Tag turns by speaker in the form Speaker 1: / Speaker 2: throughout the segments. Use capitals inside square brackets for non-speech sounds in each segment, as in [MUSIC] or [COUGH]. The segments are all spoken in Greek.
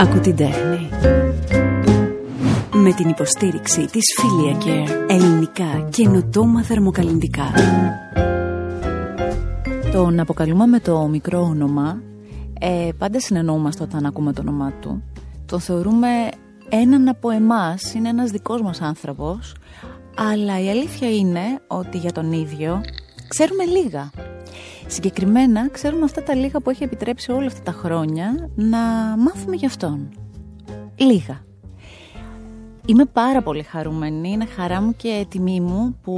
Speaker 1: Ακού την τέχνη. Με την υποστήριξη της Filia Care. Ελληνικά καινοτόμα θερμοκαλλιντικά.
Speaker 2: Τον αποκαλούμε με το μικρό όνομα. Ε, πάντα συνεννοούμαστε όταν ακούμε το όνομά του. Τον θεωρούμε έναν από εμάς, είναι ένας δικός μας άνθρωπος. Αλλά η αλήθεια είναι ότι για τον ίδιο ξέρουμε λίγα. Συγκεκριμένα ξέρουμε αυτά τα λίγα που έχει επιτρέψει όλα αυτά τα χρόνια να μάθουμε γι' αυτόν. Λίγα. Είμαι πάρα πολύ χαρούμενη, είναι χαρά μου και τιμή μου που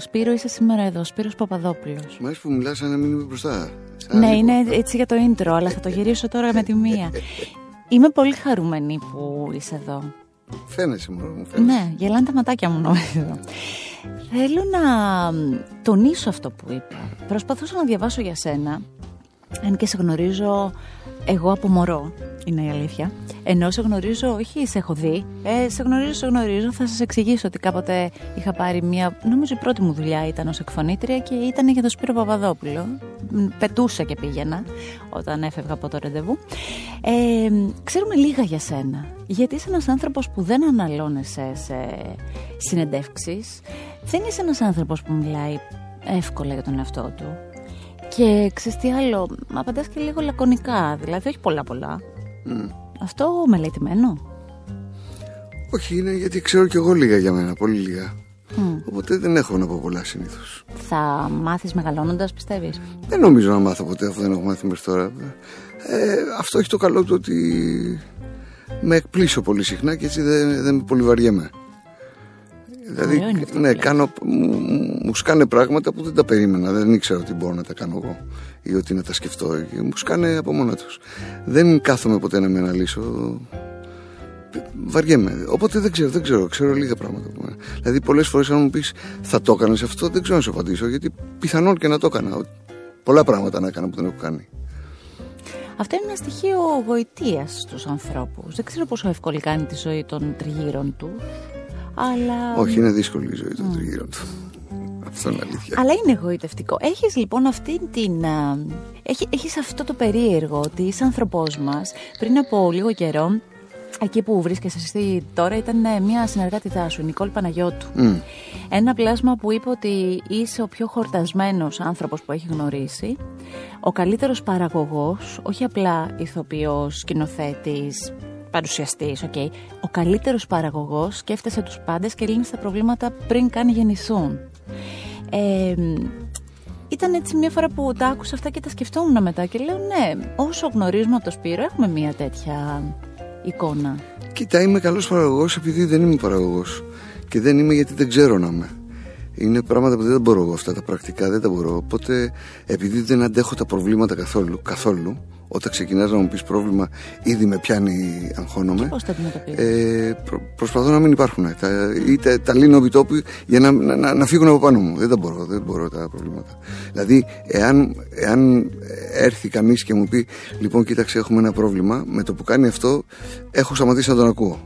Speaker 2: Σπύρο είσαι σήμερα εδώ, Σπύρος Παπαδόπουλος.
Speaker 3: Μ' αρέσει που μιλάς σαν να μην είμαι μπροστά.
Speaker 2: ναι, είναι έτσι για το intro, αλλά θα το γυρίσω τώρα με τη μία. Είμαι πολύ χαρούμενη που είσαι εδώ.
Speaker 3: Φαίνεσαι μου φαίνεσαι.
Speaker 2: Ναι, γελάνε τα ματάκια μου νομίζω. Θέλω να τονίσω αυτό που είπα. Προσπαθούσα να διαβάσω για σένα, αν και σε γνωρίζω εγώ από μωρό, είναι η αλήθεια. Ενώ σε γνωρίζω, όχι σε έχω δει, ε, σε γνωρίζω, σε γνωρίζω. Θα σας εξηγήσω ότι κάποτε είχα πάρει μια. Νομίζω η πρώτη μου δουλειά ήταν ως εκφωνήτρια και ήταν για τον Σπύρο Παπαδόπουλο. Πετούσα και πήγαινα όταν έφευγα από το ρεντεβού. Ε, ξέρουμε λίγα για σένα. Γιατί είσαι ένας άνθρωπος που δεν αναλώνεσαι σε συνεντεύξεις. Δεν είσαι ένας άνθρωπος που μιλάει εύκολα για τον εαυτό του. Και ξέρεις τι άλλο, απαντάς και λίγο λακωνικά, δηλαδή όχι πολλά πολλά. Αυτό μελετημένο.
Speaker 3: Όχι, είναι γιατί ξέρω κι εγώ λίγα για μένα, πολύ λίγα. Οπότε δεν έχω να πω πολλά συνήθως.
Speaker 2: Θα μάθεις μεγαλώνοντας, πιστεύεις;
Speaker 3: Δεν νομίζω να μάθω ποτέ αφού δεν έχω μάθει μέχρι τώρα. Ε, αυτό έχει το καλό του ότι με εκπλήσω πολύ συχνά και έτσι δεν, δεν με πολύ βαριέμαι. Δηλαδή, ναι, κάνω, μου, μου σκάνε πράγματα που δεν τα περίμενα. Δεν ήξερα ότι μπορώ να τα κάνω εγώ ή ότι να τα σκεφτώ. Μου σκάνε από μόνα τους. Δεν κάθομαι ποτέ να με αναλύσω. Βαριέμαι. Οπότε δεν ξέρω, δεν ξέρω. Ξέρω λίγα πράγματα. Δηλαδή, πολλές φορές, αν μου πεις θα το έκανες αυτό, δεν ξέρω να σου απαντήσω. Γιατί πιθανόν και να το έκανα. Πολλά πράγματα να έκανα που δεν έχω κάνει.
Speaker 2: Αυτό είναι ένα στοιχείο γοητείας στους ανθρώπους. Δεν ξέρω πόσο εύκολη κάνει τη ζωή των τριγύρων του. Αλλά...
Speaker 3: Όχι, είναι δύσκολη η ζωή των mm. τριγύρων του. Αυτό είναι αλήθεια.
Speaker 2: Αλλά είναι εγωιτευτικό. Έχεις λοιπόν αυτή την. Έχει, έχεις αυτό το περίεργο ότι είσαι άνθρωπός μας. Πριν από λίγο καιρό, εκεί που βρίσκεσαι εσύ τώρα, ήταν μια συνεργάτη σου, η Νικόλ Παναγιώτου.
Speaker 3: Mm.
Speaker 2: Ένα πλάσμα που είπε ότι είσαι ο πιο χορτασμένος άνθρωπος που έχει γνωρίσει. Ο καλύτερος παραγωγός, όχι απλά ηθοποιός, σκηνοθέτης, παρουσιαστή, okay. ο καλύτερος παραγωγός σκέφτεσαι τους πάντες και λύνεις τα προβλήματα πριν καν γεννηθούν. Ε, ήταν έτσι μια φορά που τα άκουσα αυτά και τα σκεφτόμουν μετά και λέω ναι, όσο γνωρίζουμε από το Σπύρο έχουμε μια τέτοια εικόνα.
Speaker 3: Κοίτα, είμαι καλός παραγωγός επειδή δεν είμαι παραγωγός και δεν είμαι γιατί δεν ξέρω να είμαι. Είναι πράγματα που δεν μπορώ εγώ αυτά τα πρακτικά, δεν τα μπορώ. Οπότε, επειδή δεν αντέχω τα προβλήματα καθόλου, καθόλου όταν ξεκινάς να μου πεις πρόβλημα, ήδη με πιάνει, αγχώνομαι.
Speaker 2: Πώς τα
Speaker 3: ε, προ, προσπαθώ να μην υπάρχουν. Τα, είτε τα λύνω επιτόπου για να, να, να, φύγουν από πάνω μου. Δεν τα μπορώ, δεν μπορώ τα προβλήματα. Δηλαδή, εάν, εάν έρθει κανείς και μου πει, λοιπόν, κοίταξε, έχουμε ένα πρόβλημα, με το που κάνει αυτό, έχω σταματήσει να τον ακούω.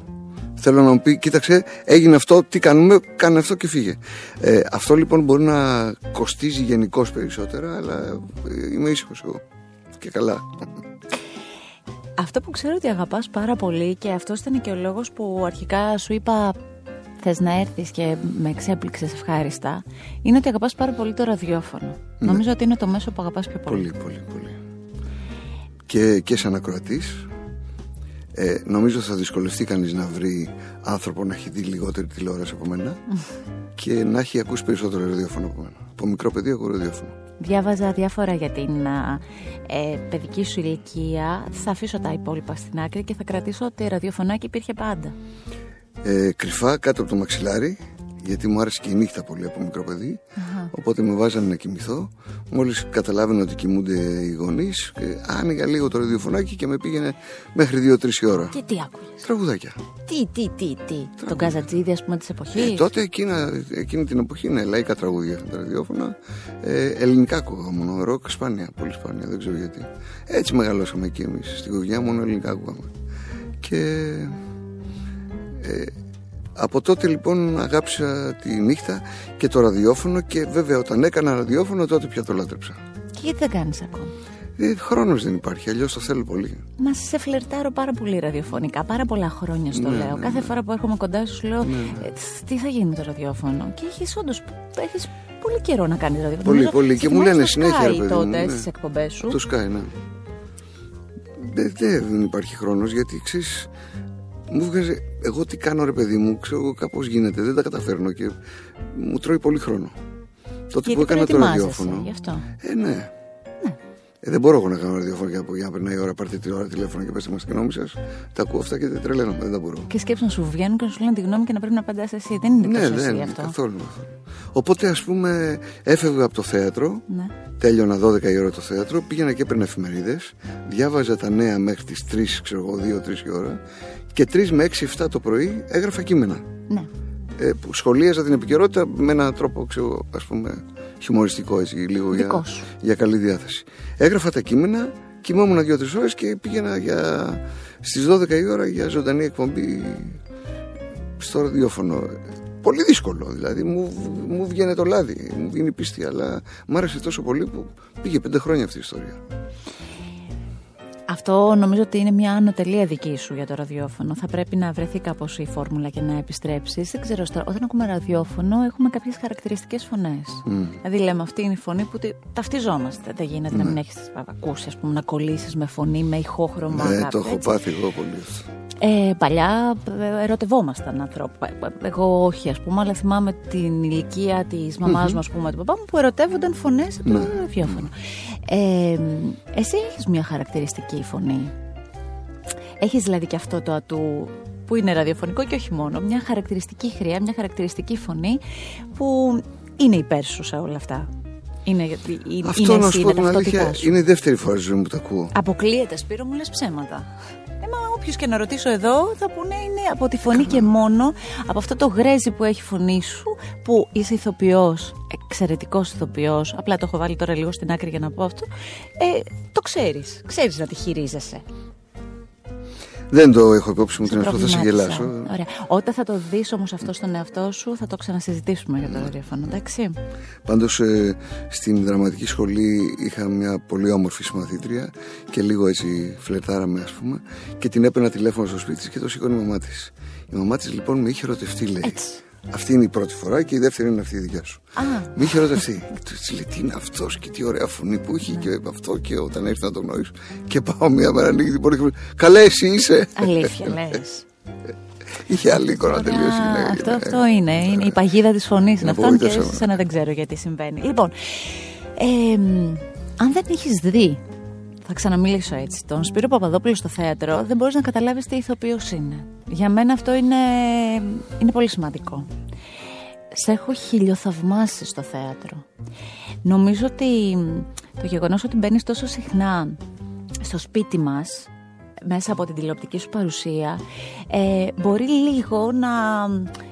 Speaker 3: Θέλω να μου πει, κοίταξε, έγινε αυτό, τι κάνουμε, κάνε αυτό και φύγε. Ε, αυτό λοιπόν μπορεί να κοστίζει γενικώς περισσότερα, αλλά είμαι ήσυχος εγώ. Και καλά.
Speaker 2: Αυτό που ξέρω ότι αγαπάς πάρα πολύ και αυτός ήταν και ο λόγος που αρχικά σου είπα θες να έρθεις και με εξέπληξες ευχάριστα είναι ότι αγαπάς πάρα πολύ το ραδιόφωνο. Ναι. Νομίζω ότι είναι το μέσο που αγαπάς πιο πολύ.
Speaker 3: Πολύ, πολύ, πολύ. Και, και σαν ακροατής ε, νομίζω θα δυσκολευτεί κανείς να βρει άνθρωπο να έχει δει λιγότερη τηλεόραση από μένα [LAUGHS] και να έχει ακούσει περισσότερο ραδιόφωνο από μένα. Από μικρό παιδί ακούω ραδιόφωνο.
Speaker 2: Διάβαζα διάφορα για την ε, παιδική σου ηλικία. Θα αφήσω τα υπόλοιπα στην άκρη και θα κρατήσω ότι ραδιοφωνάκι υπήρχε πάντα.
Speaker 3: Ε, κρυφά κάτω από το μαξιλάρι γιατί μου άρεσε και η νύχτα πολύ από μικρό παιδί. Οπότε με βάζανε να κοιμηθώ. Μόλις καταλάβαινα ότι κοιμούνται οι γονείς, άνοιγα λίγο το ραδιοφωνάκι και με πήγαινε μέχρι 2-3 ώρα.
Speaker 2: Και τι άκουγες;
Speaker 3: Τραγουδάκια.
Speaker 2: Τι, τι, τι, τι. Τον Καζατζίδη, ας πούμε, της εποχής;
Speaker 3: Ε, τότε εκείνα, εκείνη την εποχή, ναι, λαϊκά τραγούδια τα ραδιόφωνα. Ε, ελληνικά ακούγα μόνο. Ροκ, σπάνια, πολύ σπάνια, δεν ξέρω γιατί. Έτσι μεγαλώσαμε εκεί εμείς. Στην κουβιά μόνο ελληνικά ακούγαμε. Και. Ε, από τότε λοιπόν αγάπησα τη νύχτα και το ραδιόφωνο και βέβαια όταν έκανα ραδιόφωνο τότε πια το λάτρεψα.
Speaker 2: Και γιατί δεν κάνεις ακόμα;
Speaker 3: Ε, Χρόνος δεν υπάρχει, αλλιώς το θέλω πολύ.
Speaker 2: Μα σε φλερτάρω πάρα πολύ ραδιοφωνικά. Πάρα πολλά χρόνια στο
Speaker 3: Ναι,
Speaker 2: λέω.
Speaker 3: ναι,
Speaker 2: Κάθε
Speaker 3: ναι.
Speaker 2: φορά που έρχομαι κοντά σου, σου λέω
Speaker 3: Ναι,
Speaker 2: «Ε, τι θα γίνει το ραδιόφωνο; Και έχεις όντως. Έχεις πολύ καιρό να κάνεις ραδιόφωνο.
Speaker 3: Πολύ,
Speaker 2: Νομίζω
Speaker 3: πολύ. Και
Speaker 2: σε
Speaker 3: μου
Speaker 2: θυμάμαι
Speaker 3: λένε
Speaker 2: στο
Speaker 3: συνέχεια, ρε
Speaker 2: Sky
Speaker 3: παιδί μου,
Speaker 2: τότε
Speaker 3: ναι.
Speaker 2: στις εκπομπές σου.
Speaker 3: Το Sky, ναι. Δεν, δεν υπάρχει χρόνος γιατί ξέρεις. Μου βγάζει. Εγώ τι κάνω, ρε παιδί μου, ξέρω εγώ κάπως γίνεται. Δεν τα καταφέρνω και μου τρώει πολύ χρόνο. Τότε που
Speaker 2: Γιατί
Speaker 3: έκανα το
Speaker 2: προετοιμάζεσαι,
Speaker 3: ραδιόφωνο.
Speaker 2: Γι' αυτό;
Speaker 3: Ε, ναι. Ε, δεν μπορώ εγώ να κάνω ραδιόφωνο για, για να περνάει η ώρα, πάρτε τη ώρα τηλέφωνο και πέστε μας τη γνώμη σας. Τα ακούω αυτά και δεν τρελαίνομαι, δεν τα μπορώ.
Speaker 2: Και σκέψου να σου βγαίνουν και να σου λένε τη γνώμη και να πρέπει να απαντάς εσύ. Δεν είναι
Speaker 3: ναι,
Speaker 2: τόσο
Speaker 3: δεν
Speaker 2: εσύ
Speaker 3: είναι
Speaker 2: αυτό.
Speaker 3: καθόλου, καθόλου. Οπότε, ας πούμε, έφευγα από το θέατρο,
Speaker 2: Ναι.
Speaker 3: τέλειωνα 12 η ώρα το θέατρο, πήγαινα και έπαιρνα εφημερίδες, διάβαζα τα νέα μέχρι τις 3, ξέρω εγώ, 2-3 η ώρα και 3 με 6-7 το πρωί έγραφα κείμενα.
Speaker 2: ναι.
Speaker 3: Ε, που σχολίαζα την επικαιρότητα με έναν τρόπο, ξέρω, ας πούμε, χιουμοριστικό έτσι, λίγο για,
Speaker 2: Δικός σου.
Speaker 3: για καλή διάθεση. Έγραφα τα κείμενα, κοιμόμουν δύο-τρεις ώρες και πήγαινα για, στις 12 η ώρα για ζωντανή εκπομπή στο ραδιόφωνο. Πολύ δύσκολο δηλαδή, μου, μου βγαίνει το λάδι, μου βγαίνει η πίστη, αλλά μου άρεσε τόσο πολύ που πήγε πέντε χρόνια αυτή η ιστορία.
Speaker 2: Αυτό νομίζω ότι είναι μια ανωτελεία δική σου για το ραδιόφωνο. Θα πρέπει να βρεθεί κάπως η φόρμουλα και να επιστρέψεις. Δεν ξέρω, στα- όταν ακούμε ραδιόφωνο έχουμε κάποιες χαρακτηριστικές φωνές. Δηλαδή λέμε αυτή είναι η φωνή που τη- ταυτιζόμαστε. Δεν γίνεται να μην έχεις ακούσει, ας πούμε, να κολλήσεις με φωνή, με ηχόχρωμα.
Speaker 3: ναι,
Speaker 2: κάπου,
Speaker 3: το έχω
Speaker 2: έτσι.
Speaker 3: πάθει εγώ πολύ αυτό.
Speaker 2: Ε, παλιά ε, ερωτευόμασταν ανθρώπου. Ε, ε, Εγώ όχι, ας πούμε, αλλά θυμάμαι την ηλικία της μαμάς μου, ας πούμε, του παπά μου, που ερωτεύονταν φωνές από το ραδιόφωνο. Ε, εσύ έχεις μια χαρακτηριστική φωνή. Έχεις δηλαδή και αυτό το ατού που είναι ραδιοφωνικό και όχι μόνο. Μια χαρακτηριστική χρειά, μια χαρακτηριστική φωνή που είναι υπέρ σου σε όλα αυτά. Είναι, γιατί είναι,
Speaker 3: Αυτό
Speaker 2: είναι
Speaker 3: να
Speaker 2: εσύ,
Speaker 3: σου πω
Speaker 2: είναι
Speaker 3: την
Speaker 2: ταυτότητά
Speaker 3: αλήθεια,
Speaker 2: σου.
Speaker 3: είναι η δεύτερη φορά στη ζωή μου που τα ακούω.
Speaker 2: Αποκλείεται, Σπύρο, μου λες ψέματα. Ε, μα όποιος και να ρωτήσω εδώ θα πούνε είναι από τη φωνή και μόνο, από αυτό το γρέζι που έχει η φωνή σου, που είσαι ηθοποιός, εξαιρετικός ηθοποιός, απλά το έχω βάλει τώρα λίγο στην άκρη για να πω αυτό, ε, το ξέρεις, ξέρεις να τη χειρίζεσαι.
Speaker 3: Δεν το έχω υπόψη μου
Speaker 2: Σε
Speaker 3: την αυτό, θα σε
Speaker 2: προβλημάτισα.
Speaker 3: γελάσω.
Speaker 2: Ωραία. Όταν θα το δεις όμως αυτό στον εαυτό σου, θα το ξανασυζητήσουμε για το ραδιόφωνο, εντάξει.
Speaker 3: Πάντως ε, στην δραματική σχολή είχα μια πολύ όμορφη συμμαθήτρια και λίγο έτσι φλερτάραμε ας πούμε και την έπαιρνα τηλέφωνο στο σπίτι της και το σήκωνε η μαμά της. Η μαμά της λοιπόν με είχε ερωτευτεί λέει.
Speaker 2: Έτσι.
Speaker 3: Αυτή είναι η πρώτη φορά και η δεύτερη είναι αυτή η δικιά σου.
Speaker 2: Α.
Speaker 3: Με είχε ερωτευτεί. Και του έτσι λέει τι είναι αυτός και τι ωραία φωνή που έχει και αυτό και όταν έρθει να το γνωρίσω. Και πάω μια μέρα ανοίγει την πόρτα και μου λέει Καλέ, εσύ είσαι.
Speaker 2: Αλήθεια λες. [LAUGHS]
Speaker 3: Είχε άλλη εικόνα τελείω.
Speaker 2: Α, αυτό, αυτό είναι. Είναι η παγίδα της φωνής είναι
Speaker 3: Να
Speaker 2: αυτό και
Speaker 3: απογοητεύσαμε.
Speaker 2: σαν να δεν ξέρω γιατί συμβαίνει. Λοιπόν, ε, μ, αν δεν έχεις δει, θα ξαναμιλήσω έτσι, τον Σπύρο Παπαδόπουλο στο θέατρο, δεν μπορείς να καταλάβεις τι ηθοποιός είναι. Για μένα αυτό είναι, είναι πολύ σημαντικό. Σε έχω χιλιοθαυμάσει στο θέατρο. Νομίζω ότι μ, το γεγονός ότι μπαίνεις τόσο συχνά στο σπίτι μας μέσα από την τηλεοπτική σου παρουσία ε, μπορεί λίγο να,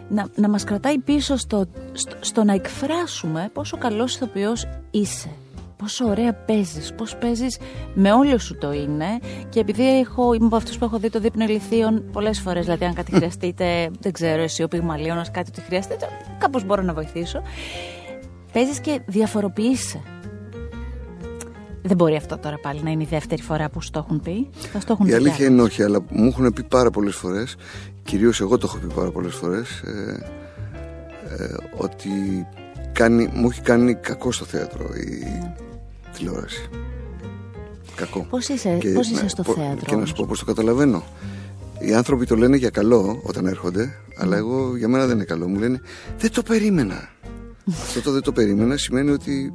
Speaker 2: να, να μας κρατάει πίσω στο, στο, στο να εκφράσουμε πόσο καλός ηθοποιός είσαι. Πόσο ωραία παίζεις, πώς παίζεις με όλο σου το είναι και επειδή έχω, είμαι από αυτούς που έχω δει το δείπνο ηλιθείων πολλές φορές, δηλαδή αν κάτι [LAUGHS] χρειαστείτε, δεν ξέρω εσύ ο πυγμαλίωνας κάτι ότι χρειάζεται, κάπως μπορώ να βοηθήσω. Παίζεις και διαφοροποιείσαι. Δεν μπορεί αυτό τώρα πάλι να είναι η δεύτερη φορά που σου το έχουν πει. Θα σου το έχουν
Speaker 3: Η
Speaker 2: πει
Speaker 3: αλήθεια
Speaker 2: κι
Speaker 3: είναι όχι, αλλά μου έχουν πει πάρα πολλές φορές, κυρίως εγώ το έχω πει πάρα πολλές φορές, ε, ε, ότι κάνει, μου έχει κάνει κακό στο θέατρο η τηλεόραση. Κακό.
Speaker 2: Πώς είσαι,
Speaker 3: Και
Speaker 2: πώς
Speaker 3: να-
Speaker 2: είσαι στο
Speaker 3: πο-
Speaker 2: θέατρο
Speaker 3: Και να
Speaker 2: όμως;
Speaker 3: σου πω πώς το καταλαβαίνω. Οι άνθρωποι το λένε για καλό όταν έρχονται, αλλά εγώ για μένα δεν είναι καλό. Μου λένε δεν το περίμενα. Αυτό το δεν το περίμενα σημαίνει ότι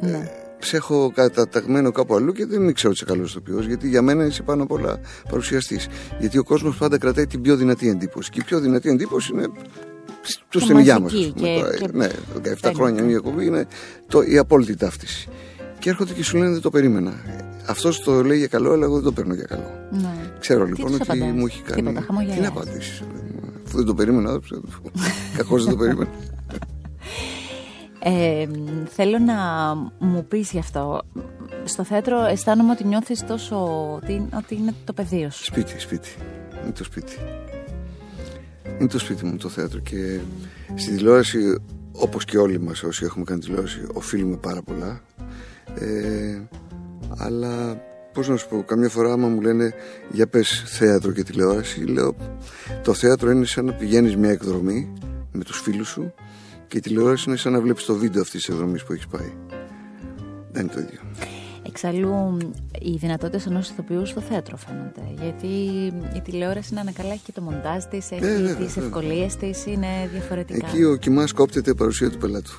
Speaker 2: Ναι.
Speaker 3: ε, σε έχω καταταγμένο κάπου αλλού και δεν ξέρω ότι είσαι καλός ηθοποιός, γιατί για μένα είσαι πάνω απ' όλα παρουσιαστής. Γιατί ο κόσμος πάντα κρατάει την πιο δυνατή εντύπωση. Και η πιο δυνατή εντύπωση είναι το
Speaker 2: Και
Speaker 3: στενιγιά μας.
Speaker 2: μαζική και- και-
Speaker 3: Ναι, 17
Speaker 2: δεν
Speaker 3: χρόνια
Speaker 2: είναι.
Speaker 3: μια εκπομπή είναι το, η απόλυτη ταύτιση. Και έρχονται και σου λένε δεν το περίμενα. Αυτός το λέει για καλό, αλλά εγώ δεν το παίρνω για καλό.
Speaker 2: Ναι.
Speaker 3: Ξέρω
Speaker 2: Τι
Speaker 3: λοιπόν
Speaker 2: τους
Speaker 3: ότι
Speaker 2: απαντάς;
Speaker 3: μου έχει κάνει.
Speaker 2: Τίποτα, χαμογελάς.
Speaker 3: Τι να απαντήσεις. Αφού δεν το περίμενα, κακώς δεν το περίμενα.
Speaker 2: Ε, θέλω να μου πεις γι' αυτό. Στο θέατρο αισθάνομαι ότι νιώθεις τόσο ότι, ότι είναι το πεδίο σου.
Speaker 3: Σπίτι, σπίτι. Είναι το σπίτι. Είναι το σπίτι μου το θέατρο και στη τηλεόραση, όπως και όλοι μας όσοι έχουμε κάνει τηλεόραση, οφείλουμε πάρα πολλά. Ε, Αλλά πώς να σου πω, καμιά φορά άμα μου λένε για πες θέατρο και τηλεόραση, λέω το θέατρο είναι σαν να πηγαίνεις μια εκδρομή με τους φίλους σου και η τηλεόραση είναι σαν να βλέπεις το βίντεο αυτής της εκδρομής που έχεις πάει. Δεν είναι το ίδιο.
Speaker 2: Εξαλλού, οι δυνατότητες ενός ηθοποιού στο θέατρο φαίνονται. Γιατί η τηλεόραση είναι ανακαλά, έχει και το μοντάζ της, έχει
Speaker 3: βέβαια,
Speaker 2: τις
Speaker 3: βέβαια.
Speaker 2: ευκολίες της, είναι διαφορετικά.
Speaker 3: Εκεί ο κοιμάς κόπτεται η παρουσία του πελάτου.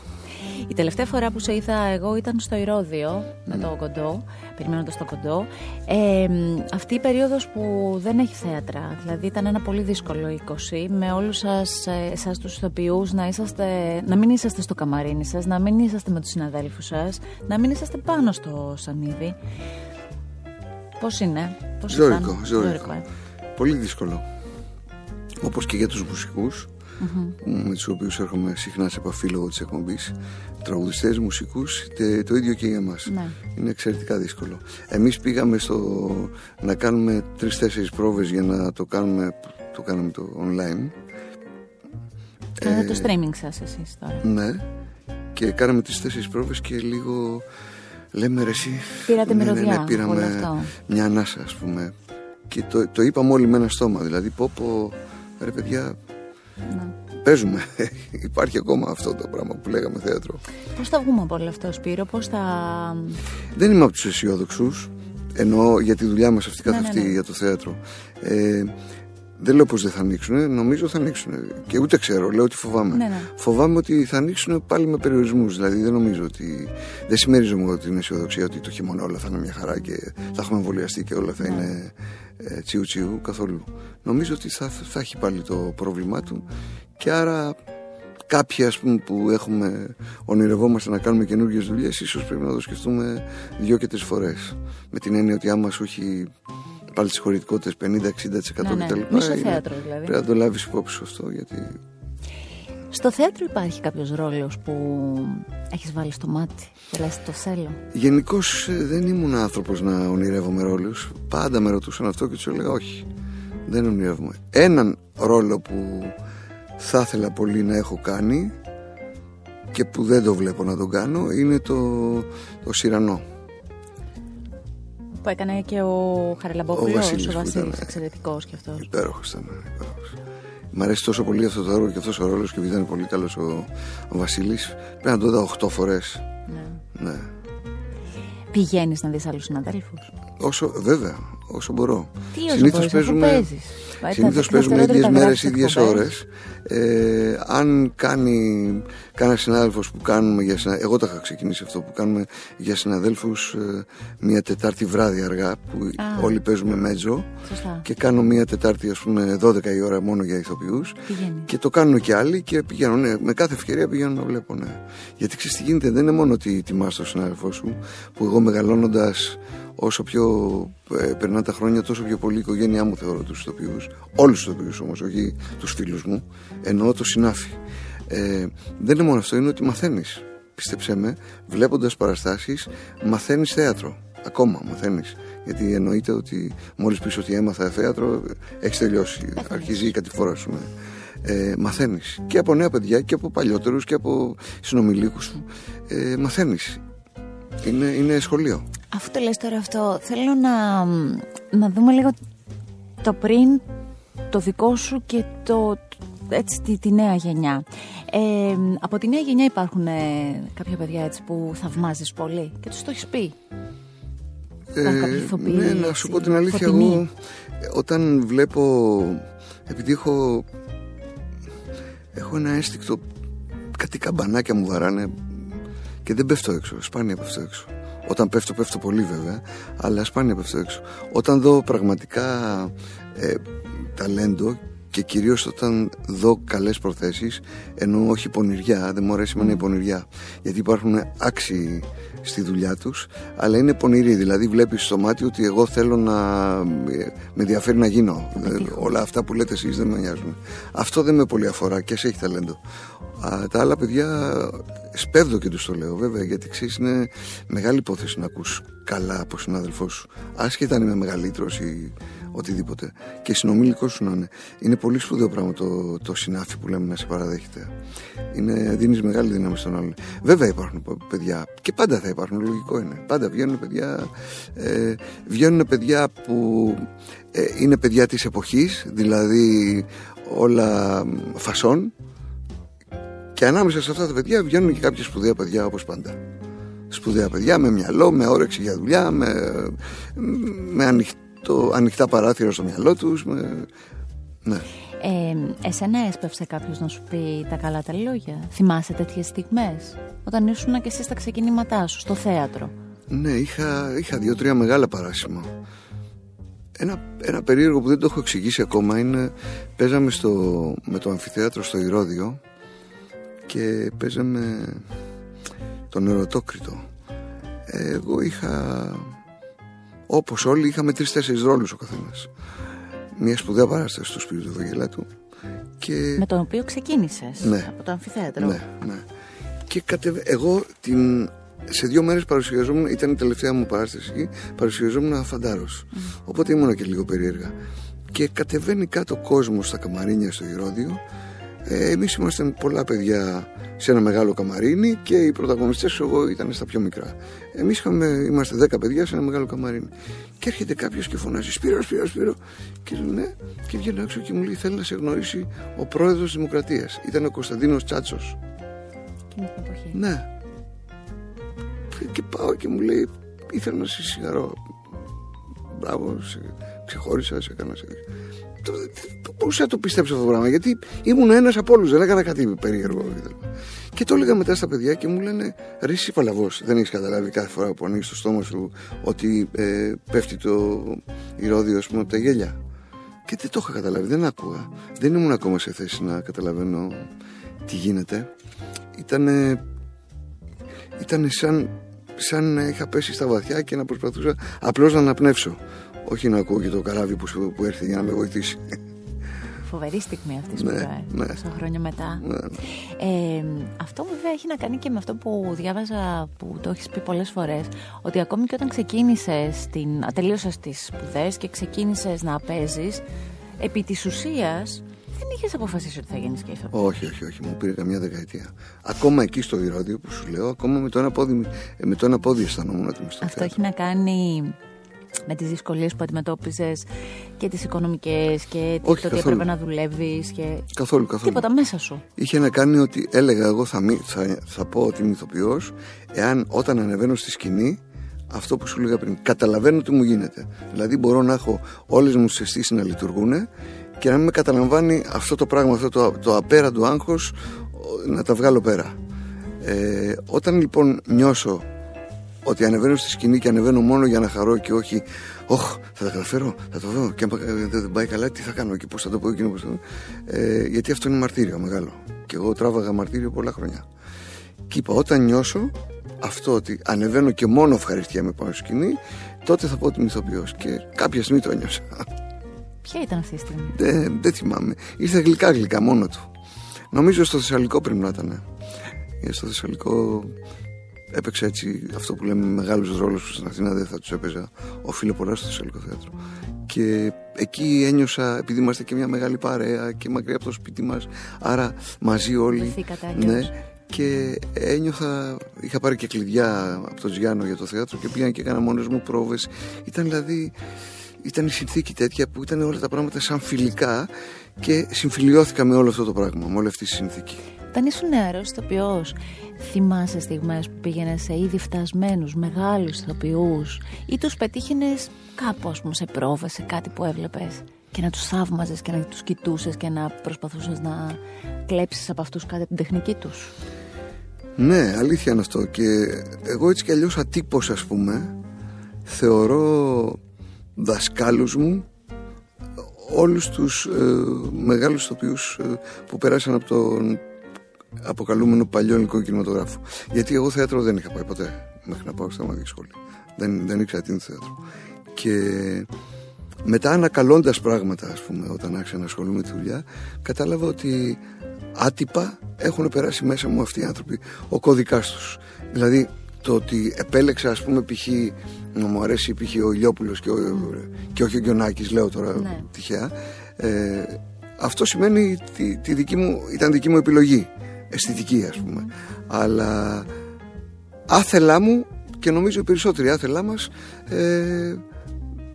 Speaker 2: Η τελευταία φορά που σε είδα εγώ ήταν στο Ηρώδιο με το κοντό, περιμένοντας το κοντό. Ε, μ, αυτή η περίοδος που δεν έχει θέατρα, δηλαδή ήταν ένα πολύ δύσκολο 20 με όλους σας, ε, εσάς τους ηθοποιούς να, είσαστε, να μην είσαστε στο καμαρίνι σας, να μην είσαστε με τους συναδέλφους σας, να μην είσαστε πάνω στο σανίδι. Πώς είναι, πώς
Speaker 3: Ζώρικο,
Speaker 2: ήταν;
Speaker 3: ζώρικο.
Speaker 2: ε;
Speaker 3: Πολύ δύσκολο. Όπως και για τους μουσικούς, με τους οποίους έρχομαι συχνά σε επαφή λόγω της εκπομπής, τραγουδιστές, μουσικούς, τε- το ίδιο και για μας.
Speaker 2: Ναι.
Speaker 3: Είναι εξαιρετικά δύσκολο. Εμείς πήγαμε στο, να κάνουμε τρεις-τέσσερις πρόβες για να το κάνουμε, το κάνουμε το online.
Speaker 2: Κάνετε το streaming σας εσείς τώρα.
Speaker 3: Ναι. Και κάναμε τις τέσσερις πρόβες και λίγο λέμε ρε εσύ.
Speaker 2: Πήρατε
Speaker 3: ναι, ναι,
Speaker 2: μυρωδιά,
Speaker 3: ναι,
Speaker 2: όλο
Speaker 3: πήραμε
Speaker 2: αυτό.
Speaker 3: μια ανάσα ας πούμε. Και το, το είπαμε όλοι με ένα στόμα. Δηλαδή πω πω ρε παιδιά
Speaker 2: Ναι.
Speaker 3: παίζουμε. [LAUGHS] Υπάρχει ακόμα αυτό το πράγμα που λέγαμε θέατρο.
Speaker 2: Πώς θα βγούμε από όλο αυτό, Σπύρο, πώς θα...
Speaker 3: Δεν είμαι από τους αισιόδοξους. Εννοώ για τη δουλειά μας αυτή καθ'
Speaker 2: Ναι, ναι,
Speaker 3: αυτή
Speaker 2: ναι.
Speaker 3: για το θέατρο. Ε, δεν λέω πως δεν θα ανοίξουν, νομίζω θα ανοίξουν. Και ούτε ξέρω, λέω ότι φοβάμαι.
Speaker 2: Ναι, ναι.
Speaker 3: Φοβάμαι ότι θα ανοίξουν πάλι με περιορισμούς. Δηλαδή δεν νομίζω ότι. Δεν συμμερίζομαι εγώ την αισιοδοξία ότι το χειμώνα όλα θα είναι μια χαρά και θα έχουμε εμβολιαστεί και όλα θα
Speaker 2: Ναι.
Speaker 3: είναι ε, τσιου τσιου καθόλου. Νομίζω ότι θα, θα έχει πάλι το πρόβλημά του και άρα κάποιοι ας πούμε που έχουμε ονειρευόμαστε να κάνουμε καινούργιες δουλειές ίσως πρέπει να το σκεφτούμε δύο και τρεις φορές με την έννοια ότι άμα σου έχει πάλι τις χωρητικότητες 50-60%
Speaker 2: Ναι, ναι.
Speaker 3: κτλ.
Speaker 2: Μισό
Speaker 3: είναι-
Speaker 2: θέατρο, δηλαδή.
Speaker 3: Πρέπει να το λάβεις υπόψη σου αυτό γιατί
Speaker 2: Στο θέατρο υπάρχει κάποιος ρόλος που έχεις βάλει στο μάτι και λες το θέλω.
Speaker 3: Γενικώς δεν ήμουν άνθρωπος να ονειρεύομαι ρόλους. Πάντα με ρωτούσαν αυτό και τους έλεγα όχι. Δεν ονειρεύομαι. Έναν ρόλο που θα ήθελα πολύ να έχω κάνει και που δεν το βλέπω να τον κάνω είναι το, το Σιρανό.
Speaker 2: Που έκανε και ο Χαραλαμπόπουλος,
Speaker 3: Ο
Speaker 2: ο
Speaker 3: Βασίλης
Speaker 2: Βασίλης,
Speaker 3: που ήταν, ε,
Speaker 2: εξαιρετικός κι αυτός.
Speaker 3: Υπέροχος ήταν. Υπέροχος. Μ' αρέσει τόσο πολύ αυτό το έργο και αυτός ο ρόλος και επειδή ήταν πολύ καλός ο, ο Βασίλης. Πρέπει να το είδα 8 φορές.
Speaker 2: Ναι.
Speaker 3: Ναι.
Speaker 2: Πηγαίνεις να δεις άλλους συναδέλφους;
Speaker 3: Όσο, βέβαια, όσο μπορώ.
Speaker 2: Τι όσο
Speaker 3: Συνήθως
Speaker 2: μπορείς, αφού παίζεις. Πάει, τα
Speaker 3: Συνήθως παίζουμε
Speaker 2: δευτερόλεπτα
Speaker 3: ίδιες μέρες,
Speaker 2: γράφεις
Speaker 3: ίδιες
Speaker 2: εκπομπές.
Speaker 3: ώρες. Ε, αν κάνει κανένα συνάδελφος που κάνουμε για συνα... Εγώ το είχα ξεκινήσει αυτό που κάνουμε για συναδέλφους ε, μια Τετάρτη βράδυ αργά που
Speaker 2: Α.
Speaker 3: όλοι παίζουμε μέτζο
Speaker 2: Σωστά.
Speaker 3: και κάνω μια Τετάρτη ας πούμε 12 η ώρα μόνο για ηθοποιούς
Speaker 2: Πηγαίνει.
Speaker 3: και το κάνουν και άλλοι και πηγαίνω, ναι, με κάθε ευκαιρία πηγαίνω να βλέπω, ναι. Γιατί ξέρεις τι γίνεται, δεν είναι μόνο ότι τιμάς τον συνάδελφό σου, που εγώ μεγαλώνοντας όσο πιο ε, περνά τα χρόνια, τόσο πιο πολύ η οικογένειά μου θεωρώ τους ηθοποιούς, όλους τους ηθοποιούς όμως, όχι τους φίλους μου, εννοώ το συνάφι. Ε, δεν είναι μόνο αυτό, είναι ότι μαθαίνεις. Πίστεψέ με, βλέποντας παραστάσεις, μαθαίνεις θέατρο. Ακόμα μαθαίνεις. Γιατί εννοείται ότι μόλις πεις ότι έμαθα θέατρο, έχεις τελειώσει. Αρχίζει η κατηφόρα σου. ναι ε, μαθαίνεις και από νέα παιδιά και από παλιότερους και από συνομιλίκους σου ε, μαθαίνεις είναι, είναι σχολείο
Speaker 2: Αφού το λες τώρα αυτό, θέλω να, να δούμε λίγο το πριν, το δικό σου και το, έτσι, τη, τη νέα γενιά. Ε, από τη νέα γενιά υπάρχουν ε, κάποια παιδιά έτσι που θαυμάζεις πολύ και τους το έχεις πει. Υπάρχουν κάποιοι ηθοποιοί,
Speaker 3: ναι να
Speaker 2: έτσι,
Speaker 3: σου πω την αλήθεια
Speaker 2: φωτεινοί.
Speaker 3: εγώ ε, όταν βλέπω επειδή έχω έχω ένα αίσθηκτο κάτι καμπανάκια μου βαράνε και δεν πέφτω έξω, σπάνια πέφτω έξω όταν πέφτω πέφτω πολύ βέβαια αλλά σπάνια πέφτω έξω. Όταν δω πραγματικά ε, ταλέντο και κυρίως όταν δω καλές προθέσεις ενώ όχι πονηριά, δεν μου αρέσει εμένα η πονηριά. Γιατί υπάρχουν άξιοι στη δουλειά τους αλλά είναι πονηροί, δηλαδή βλέπεις στο μάτι ότι εγώ θέλω να ε, με ενδιαφέρει να γίνω. Ε, όλα αυτά που λέτε εσείς δεν με νοιάζουν. Αυτό δεν με πολύ αφορά και σε έχεις ταλέντο. Α, τα άλλα παιδιά σπέβδω και τους το λέω βέβαια γιατί ξέρεις είναι μεγάλη υπόθεση να ακούς καλά από συνάδελφός σου. Άσχετα αν είμαι μεγαλύτερος ή οτιδήποτε. Και συνομιλικός σου να είναι. Είναι πολύ σπουδαίο πράγμα το, το συνάφι που λέμε να σε παραδέχεται. Είναι, δίνεις μεγάλη δύναμη στον άλλον. Βέβαια υπάρχουν παιδιά και πάντα θα υπάρχουν λογικό είναι. Πάντα βγαίνουν παιδιά ε, βγαίνουν παιδιά που ε, είναι παιδιά της εποχής δηλαδή όλα φασών και ανάμεσα σε αυτά τα παιδιά βγαίνουν και κάποια σπουδαία παιδιά όπως πάντα. Σπουδαία παιδιά με μυαλό, με όρεξη για δουλειά, με, με ανοιχτό, ανοιχτά παράθυρα στο μυαλό τους. Με... Ναι.
Speaker 2: Ε, εσένα έσπευσε κάποιος να σου πει τα καλά τα λόγια; Θυμάσαι τέτοιες στιγμές; Όταν ήσουν και εσύ στα ξεκινήματά σου, στο θέατρο.
Speaker 3: Ναι, είχα, είχα δύο-τρία μεγάλα παράσημα. Ένα, ένα περίεργο που δεν το έχω εξηγήσει ακόμα είναι παίζαμε στο, με το αμφιθέατρο στο Ηρώδιο και παίζαμε τον ερωτόκριτο εγώ είχα όπως όλοι είχαμε τρεις-τέσσερις ρόλους ο καθένας μια σπουδαία παράσταση στο σπίτι του Βαγγελάτου και...
Speaker 2: με τον οποίο ξεκίνησες
Speaker 3: ναι.
Speaker 2: από το αμφιθέατρο
Speaker 3: ναι, ναι. και κατεβα... εγώ την... σε δύο μέρες παρουσιαζόμουν ήταν η τελευταία μου παράσταση εκεί παρουσιαζόμουν φαντάρος mm. οπότε ήμουν και λίγο περίεργα και κατεβαίνει κάτω κόσμος στα καμαρίνια στο Ηρώδιο ε, εμείς ήμασταν πολλά παιδιά σε ένα μεγάλο καμαρίνι και οι πρωταγωνιστές εγώ ήταν στα πιο μικρά. Εμείς είμαστε δέκα παιδιά σε ένα μεγάλο καμαρίνι. Και έρχεται κάποιος και φωνάζει Σπύρος, Σπύρος, Σπύρο. Και λέω ναι. Και βγαίνω έξω και μου λέει θέλει να σε γνωρίσει ο πρόεδρος της Δημοκρατίας. Ήταν ο Κωνσταντίνος Τσάτσος.
Speaker 2: την εποχή.
Speaker 3: Ναι. Και πάω και μου λέει ήθελα να σε συγχαρώ. Μπράβο, σε ξεχώρισα, σε έκανα σε μπορούσα να το πιστέψω αυτό το πράγμα γιατί ήμουν ένας από όλους, δεν έκανα κάτι περίεργο. Και το έλεγα μετά στα παιδιά και μου λένε Ρε εσύ παλαβός, δεν έχεις καταλάβει κάθε φορά που ανοίγεις το στόμα σου ότι ε, πέφτει το ηρώδιο ας πούμε από τα γέλια. Και δεν το είχα καταλάβει, δεν άκουγα. Δεν ήμουν ακόμα σε θέση να καταλαβαίνω τι γίνεται. Ήτανε, ήτανε σαν, σαν να είχα πέσει στα βαθιά και να προσπαθούσα απλώς να αναπνεύσω. Όχι να ακούω και το καράβι που, που έρθει για να με βοηθήσει.
Speaker 2: Φοβερή στιγμή αυτή ναι, που ναι. τόσα χρόνια μετά.
Speaker 3: Ναι,
Speaker 2: ναι. Ε, αυτό βέβαια έχει να κάνει και με αυτό που διάβαζα που το έχεις πει πολλές φορές. Ότι ακόμη και όταν ξεκίνησες, τελείωσες τις σπουδές και ξεκίνησες να παίζεις, επί της ουσίας δεν είχες αποφασίσει ότι θα γίνεις και ηθοποιό.
Speaker 3: Όχι, όχι, όχι. Μου πήρε καμιά δεκαετία. Ακόμα εκεί στο Ηρώδιο που σου λέω, ακόμα με το ένα πόδι, με το ένα πόδι αισθανόμουν ότι είμαι στο
Speaker 2: Αυτό έχει να κάνει με τις δυσκολίες που αντιμετώπιζες και τις οικονομικές και
Speaker 3: Όχι,
Speaker 2: το ότι έπρεπε να δουλεύεις και
Speaker 3: καθόλου, καθόλου.
Speaker 2: τίποτα μέσα σου.
Speaker 3: Είχε να κάνει ότι έλεγα εγώ θα, θα, θα πω ότι είμαι ηθοποιός εάν όταν ανεβαίνω στη σκηνή αυτό που σου έλεγα πριν, καταλαβαίνω τι μου γίνεται. Δηλαδή μπορώ να έχω όλες μου τις αισθήσεις να λειτουργούν και να μην με καταλαμβάνει αυτό το πράγμα, αυτό το, το απέραντο άγχος να τα βγάλω πέρα. Ε, όταν λοιπόν νιώσω ότι ανεβαίνω στη σκηνή και ανεβαίνω μόνο για να χαρώ και όχι Ωχ, θα τα καταφέρω, θα το δω και αν δεν πάει καλά τι θα κάνω και πώς θα το πω εκείνο πώς θα το... Ε, γιατί αυτό είναι μαρτύριο μεγάλο. Και εγώ τράβαγα μαρτύριο πολλά χρόνια. Και είπα όταν νιώσω αυτό ότι ανεβαίνω και μόνο ευχαριστία πάνω στη σκηνή τότε θα πω ότι είμαι ηθοποιός και κάποια στιγμή το ένιωσα
Speaker 2: Ποια ήταν αυτή η στιγμή;
Speaker 3: Δεν, δεν θυμάμαι, ήρθε γλυκά γλυκά μόνο του. Νομίζω στο Θεσσαλικό πριν να ήταν. Στο Θεσσαλικό έπαιξε έτσι αυτό που λέμε μεγάλους ρόλους που στην Αθήνα δεν θα τους έπαιζα. Οφείλω πολλά στο Θεσσαλικό Θέατρο. Και εκεί ένιωσα επειδή είμαστε και μια μεγάλη παρέα και μακριά από το σπίτι μας άρα μαζί όλοι
Speaker 2: ναι,
Speaker 3: και ένιωθα, είχα πάρει και κλειδιά από τον Τζιάνο για το θέατρο και πήγαν και έκανα μόνος μου πρόβες. Ήταν δηλαδή ήταν η συνθήκη τέτοια που ήταν όλα τα πράγματα σαν φιλικά και συμφιλιώθηκα με όλο αυτό το πράγμα, με όλη αυτή τη συνθήκη.
Speaker 2: Όταν ήσουν νεαρός ηθοποιός, θυμάσαι στιγμές που πήγαινες σε ήδη φτασμένους μεγάλους ηθοποιούς ή τους πετύχαινες κάπου ας πούμε σε πρόβα, σε κάτι που έβλεπες και να τους θαύμαζες και να τους κοιτούσες και να προσπαθούσες να κλέψεις από αυτούς κάτι την τεχνική τους;
Speaker 3: Ναι, αλήθεια είναι αυτό και εγώ έτσι κι αλλιώς ατύπως ας πούμε θεωρώ δασκάλους μου όλους τους ε, μεγάλους ηθοποιούς ε, που περάσαν από τον αποκαλούμενο παλιό ελληνικό κινηματογράφο. Γιατί εγώ θέατρο δεν είχα πάει ποτέ μέχρι να πάω στα μάτια σχολής. Δεν, δεν ήξερα τι είναι θέατρο. Και μετά ανακαλώντας πράγματα ας πούμε όταν άρχισα να ασχολούμαι με τη δουλειά κατάλαβα ότι άτυπα έχουν περάσει μέσα μου αυτοί οι άνθρωποι ο κώδικάς τους δηλαδή το ότι επέλεξα ας πούμε π.χ. να μου αρέσει π.χ. ο Ηλιόπουλος και, και όχι ο Γκιονάκης λέω τώρα ναι. τυχαία ε, αυτό σημαίνει τη, τη δική μου, ήταν δική μου επιλογή αισθητική ας πούμε αλλά άθελά μου και νομίζω οι περισσότεροι άθελά μας ε,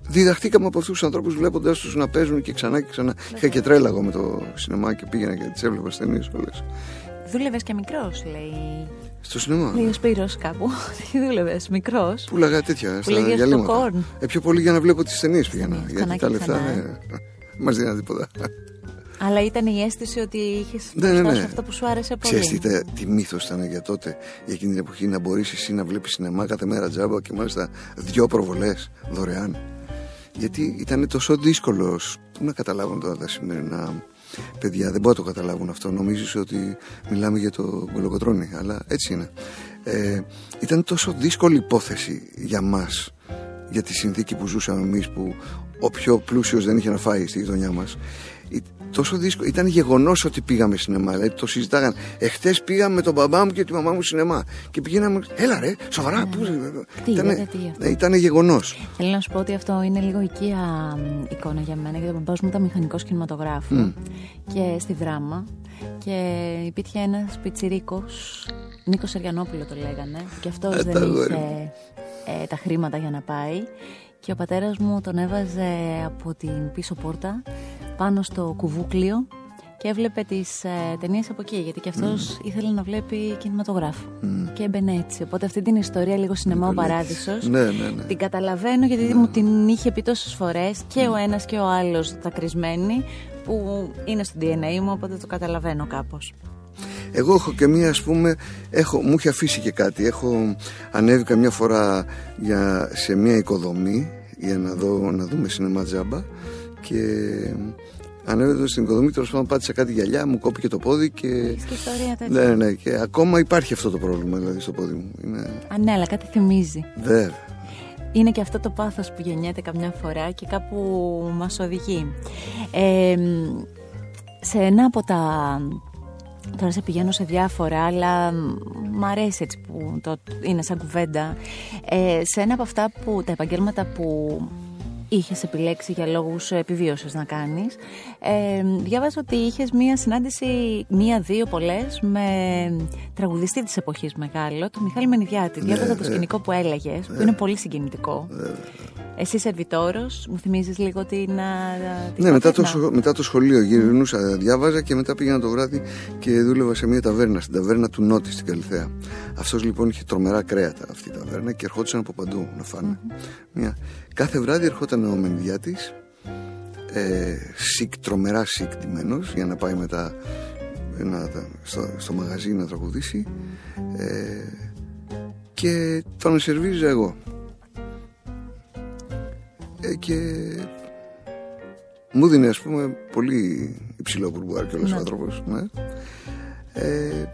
Speaker 3: διδαχτήκαμε από αυτούς τους ανθρώπους βλέποντα τους να παίζουν και ξανά και ξανά. Είχα και τρέλα εγώ με το σινεμά και πήγαινα και τις έβλεπα ταινίες όλε.
Speaker 2: Δούλευες και μικρός, λέει.
Speaker 3: Στο σινεμά.
Speaker 2: Λέει ο Σπύρος κάπου. [LAUGHS] Τι δούλευες, μικρός.
Speaker 3: Πουλάγα τέτοια. Που στα διαλύματα. Ε, πιο πολύ για να βλέπω τις ταινίες πήγαινα. Γιατί τα λεφτά δεν μας δίνανε τίποτα.
Speaker 2: Αλλά ήταν η αίσθηση ότι είχες ναι, ναι, ναι. αυτό που σου άρεσε πολύ.
Speaker 3: Ξέρετε τι μύθος ήταν για τότε, για εκείνη την εποχή, να μπορείς εσύ να βλέπεις σινεμά κάθε μέρα τζάμπα και μάλιστα δυο προβολές δωρεάν. Γιατί ήταν τόσο δύσκολος. Πού να καταλάβουν τώρα τα σημερινά παιδιά, δεν μπορούν να το καταλάβουν αυτό. Νομίζεις ότι μιλάμε για το κολοκοτρόνι, αλλά έτσι είναι. Ε, ήταν τόσο δύσκολη υπόθεση για μας, για τη συνθήκη που ζούσαμε εμείς, που ο πιο πλούσιος δεν είχε να φάει στη γειτονιά μας τόσο δύσκολο. Ήταν γεγονός ότι πήγαμε σινεμά. Δηλαδή το συζητάγαν. Εχθές πήγαμε με τον μπαμπά μου και τη μαμά μου σινεμά. Και πηγαίναμε. Έλα ρε, σοβαρά. Ναι. Πού...
Speaker 2: Τι, ήταν,
Speaker 3: ναι, ήταν γεγονός.
Speaker 2: Θέλω να σου πω ότι αυτό είναι λίγο οικία εικόνα για μένα. Γιατί ο μπαμπάς μου ήταν μηχανικός κινηματογράφου. Mm. Και στη δράμα. Και υπήρχε ένας πιτσιρίκος. Νίκος Αριανόπουλο το λέγανε. Και αυτός ε, δεν είχε ε, τα χρήματα για να πάει. Και ο πατέρας μου τον έβαζε από την πίσω πόρτα πάνω στο κουβούκλιο και έβλεπε τις ε, ταινίες από εκεί γιατί και αυτός ήθελε να βλέπει κινηματογράφο. Και έμπαινε έτσι. Οπότε αυτή την ιστορία λίγο σινεμά ο Παράδεισος
Speaker 3: ναι, ναι, ναι.
Speaker 2: την καταλαβαίνω γιατί μου την είχε πει τόσες φορές και ο ένας και ο άλλος κρυσμένοι που είναι στο DNA μου οπότε το καταλαβαίνω κάπως
Speaker 3: εγώ έχω και μία, ας πούμε, έχω, μου έχει αφήσει και κάτι. Έχω ανέβει καμιά φορά για, σε μία οικοδομή για να, δω, να δούμε σινεμά τζάμπα και ανέβαινα στην οικοδομή, τέλος πάντων πάτησα κάτι γυαλιά, μου κόπηκε το πόδι και.
Speaker 2: Και ιστορία τέτοια.
Speaker 3: Ναι, ναι, και ακόμα υπάρχει αυτό το πρόβλημα δηλαδή στο πόδι μου. Είναι...
Speaker 2: Α, ναι, αλλά κάτι θυμίζει.
Speaker 3: Βέβαια.
Speaker 2: Είναι και αυτό το πάθος που γεννιέται καμιά φορά και κάπου μας οδηγεί. Ε, σε ένα από τα Τώρα σε πηγαίνω σε διάφορα, αλλά μ' αρέσει έτσι που το είναι σαν κουβέντα. Ε, σε ένα από αυτά που τα επαγγέλματα που είχες επιλέξει για λόγους επιβίωσης να κάνεις. Ε, διάβαζα ότι είχες μία συνάντηση, μία-δύο πολλές, με τραγουδιστή της εποχής μεγάλο, τον Μιχάλη Μενιδιάτη. Ναι, Διάβαζα το ναι. σκηνικό που έλεγες, που είναι πολύ συγκινητικό. Ναι. Εσύ σερβιτόρο, μου θυμίζεις λίγο την.
Speaker 3: ναι, μετά το, μετά το σχολείο γυρνούσα, διάβαζα και μετά πήγαινα το βράδυ και δούλευα σε μια ταβέρνα, στην ταβέρνα του Νότι στην Καλυθέα. Αυτός λοιπόν είχε τρομερά κρέατα αυτή η ταβέρνα και ερχόντουσαν από παντού να φάνε. Μια... Κάθε βράδυ ερχόταν ο Μενδιάτης, ε, σικ, τρομερά σικ για να πάει μετά να, στο, στο μαγαζί να τραγουδήσει. Ε, και τον σερβίζα εγώ. Ε, και μου δίνει ας πούμε πολύ υψηλό μπουρμπουάρ και όλος ο ναι. άνθρωπος ναι. ε,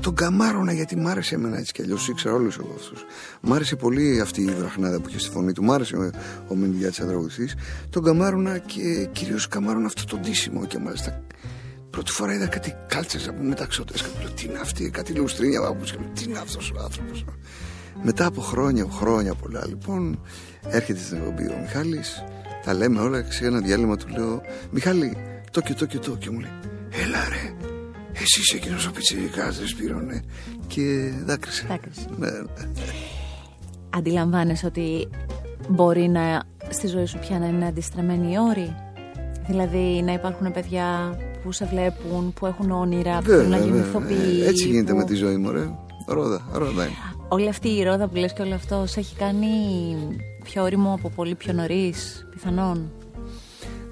Speaker 3: τον καμάρωνα γιατί μ' άρεσε εμένα έτσι κι αλλιώς ήξερα όλους εγώ αυτούς. Μ' άρεσε πολύ αυτή η βραχνάδα που είχε στη φωνή του μ' άρεσε ο, ο Μενδιάτης τραγουδιστής τον καμάρωνα και κυρίως καμάρωνα αυτό το ντύσιμο και μάλιστα Πρώτη φορά είδα κάτι κάλτσες από μεταξώτες και λέω τι είναι αυτή, κάτι λουστρίνια τι είναι αυτός ο άνθρωπος μετά από χρόνια, χρόνια πολλά λοιπόν έρχεται στην εκπομπή ο Μιχάλης τα λέμε όλα και σε ένα διάλειμμα του λέω Μιχάλη το και το και το και μου λέει έλα ρε εσύ είσαι εκείνος ο πιτσιρικάς δεν σπήρωνε και δάκρυσε,
Speaker 2: δάκρυσε. Ναι, ναι. Αντιλαμβάνεσαι ότι μπορεί να στη ζωή σου πια να είναι αντιστραμμένοι οι όροι; Δηλαδή να υπάρχουν παιδιά που σε βλέπουν, που έχουν όνειρα, που θέλουν να γίνουν ηθοποιοί.
Speaker 3: Έτσι γίνεται με τη ζωή μου, ρε. Ρόδα, ρόδα είναι
Speaker 2: όλη αυτή η ρόδα που λες και όλο αυτό σε έχει κάνει πιο όριμο από πολύ πιο νωρίς, πιθανόν;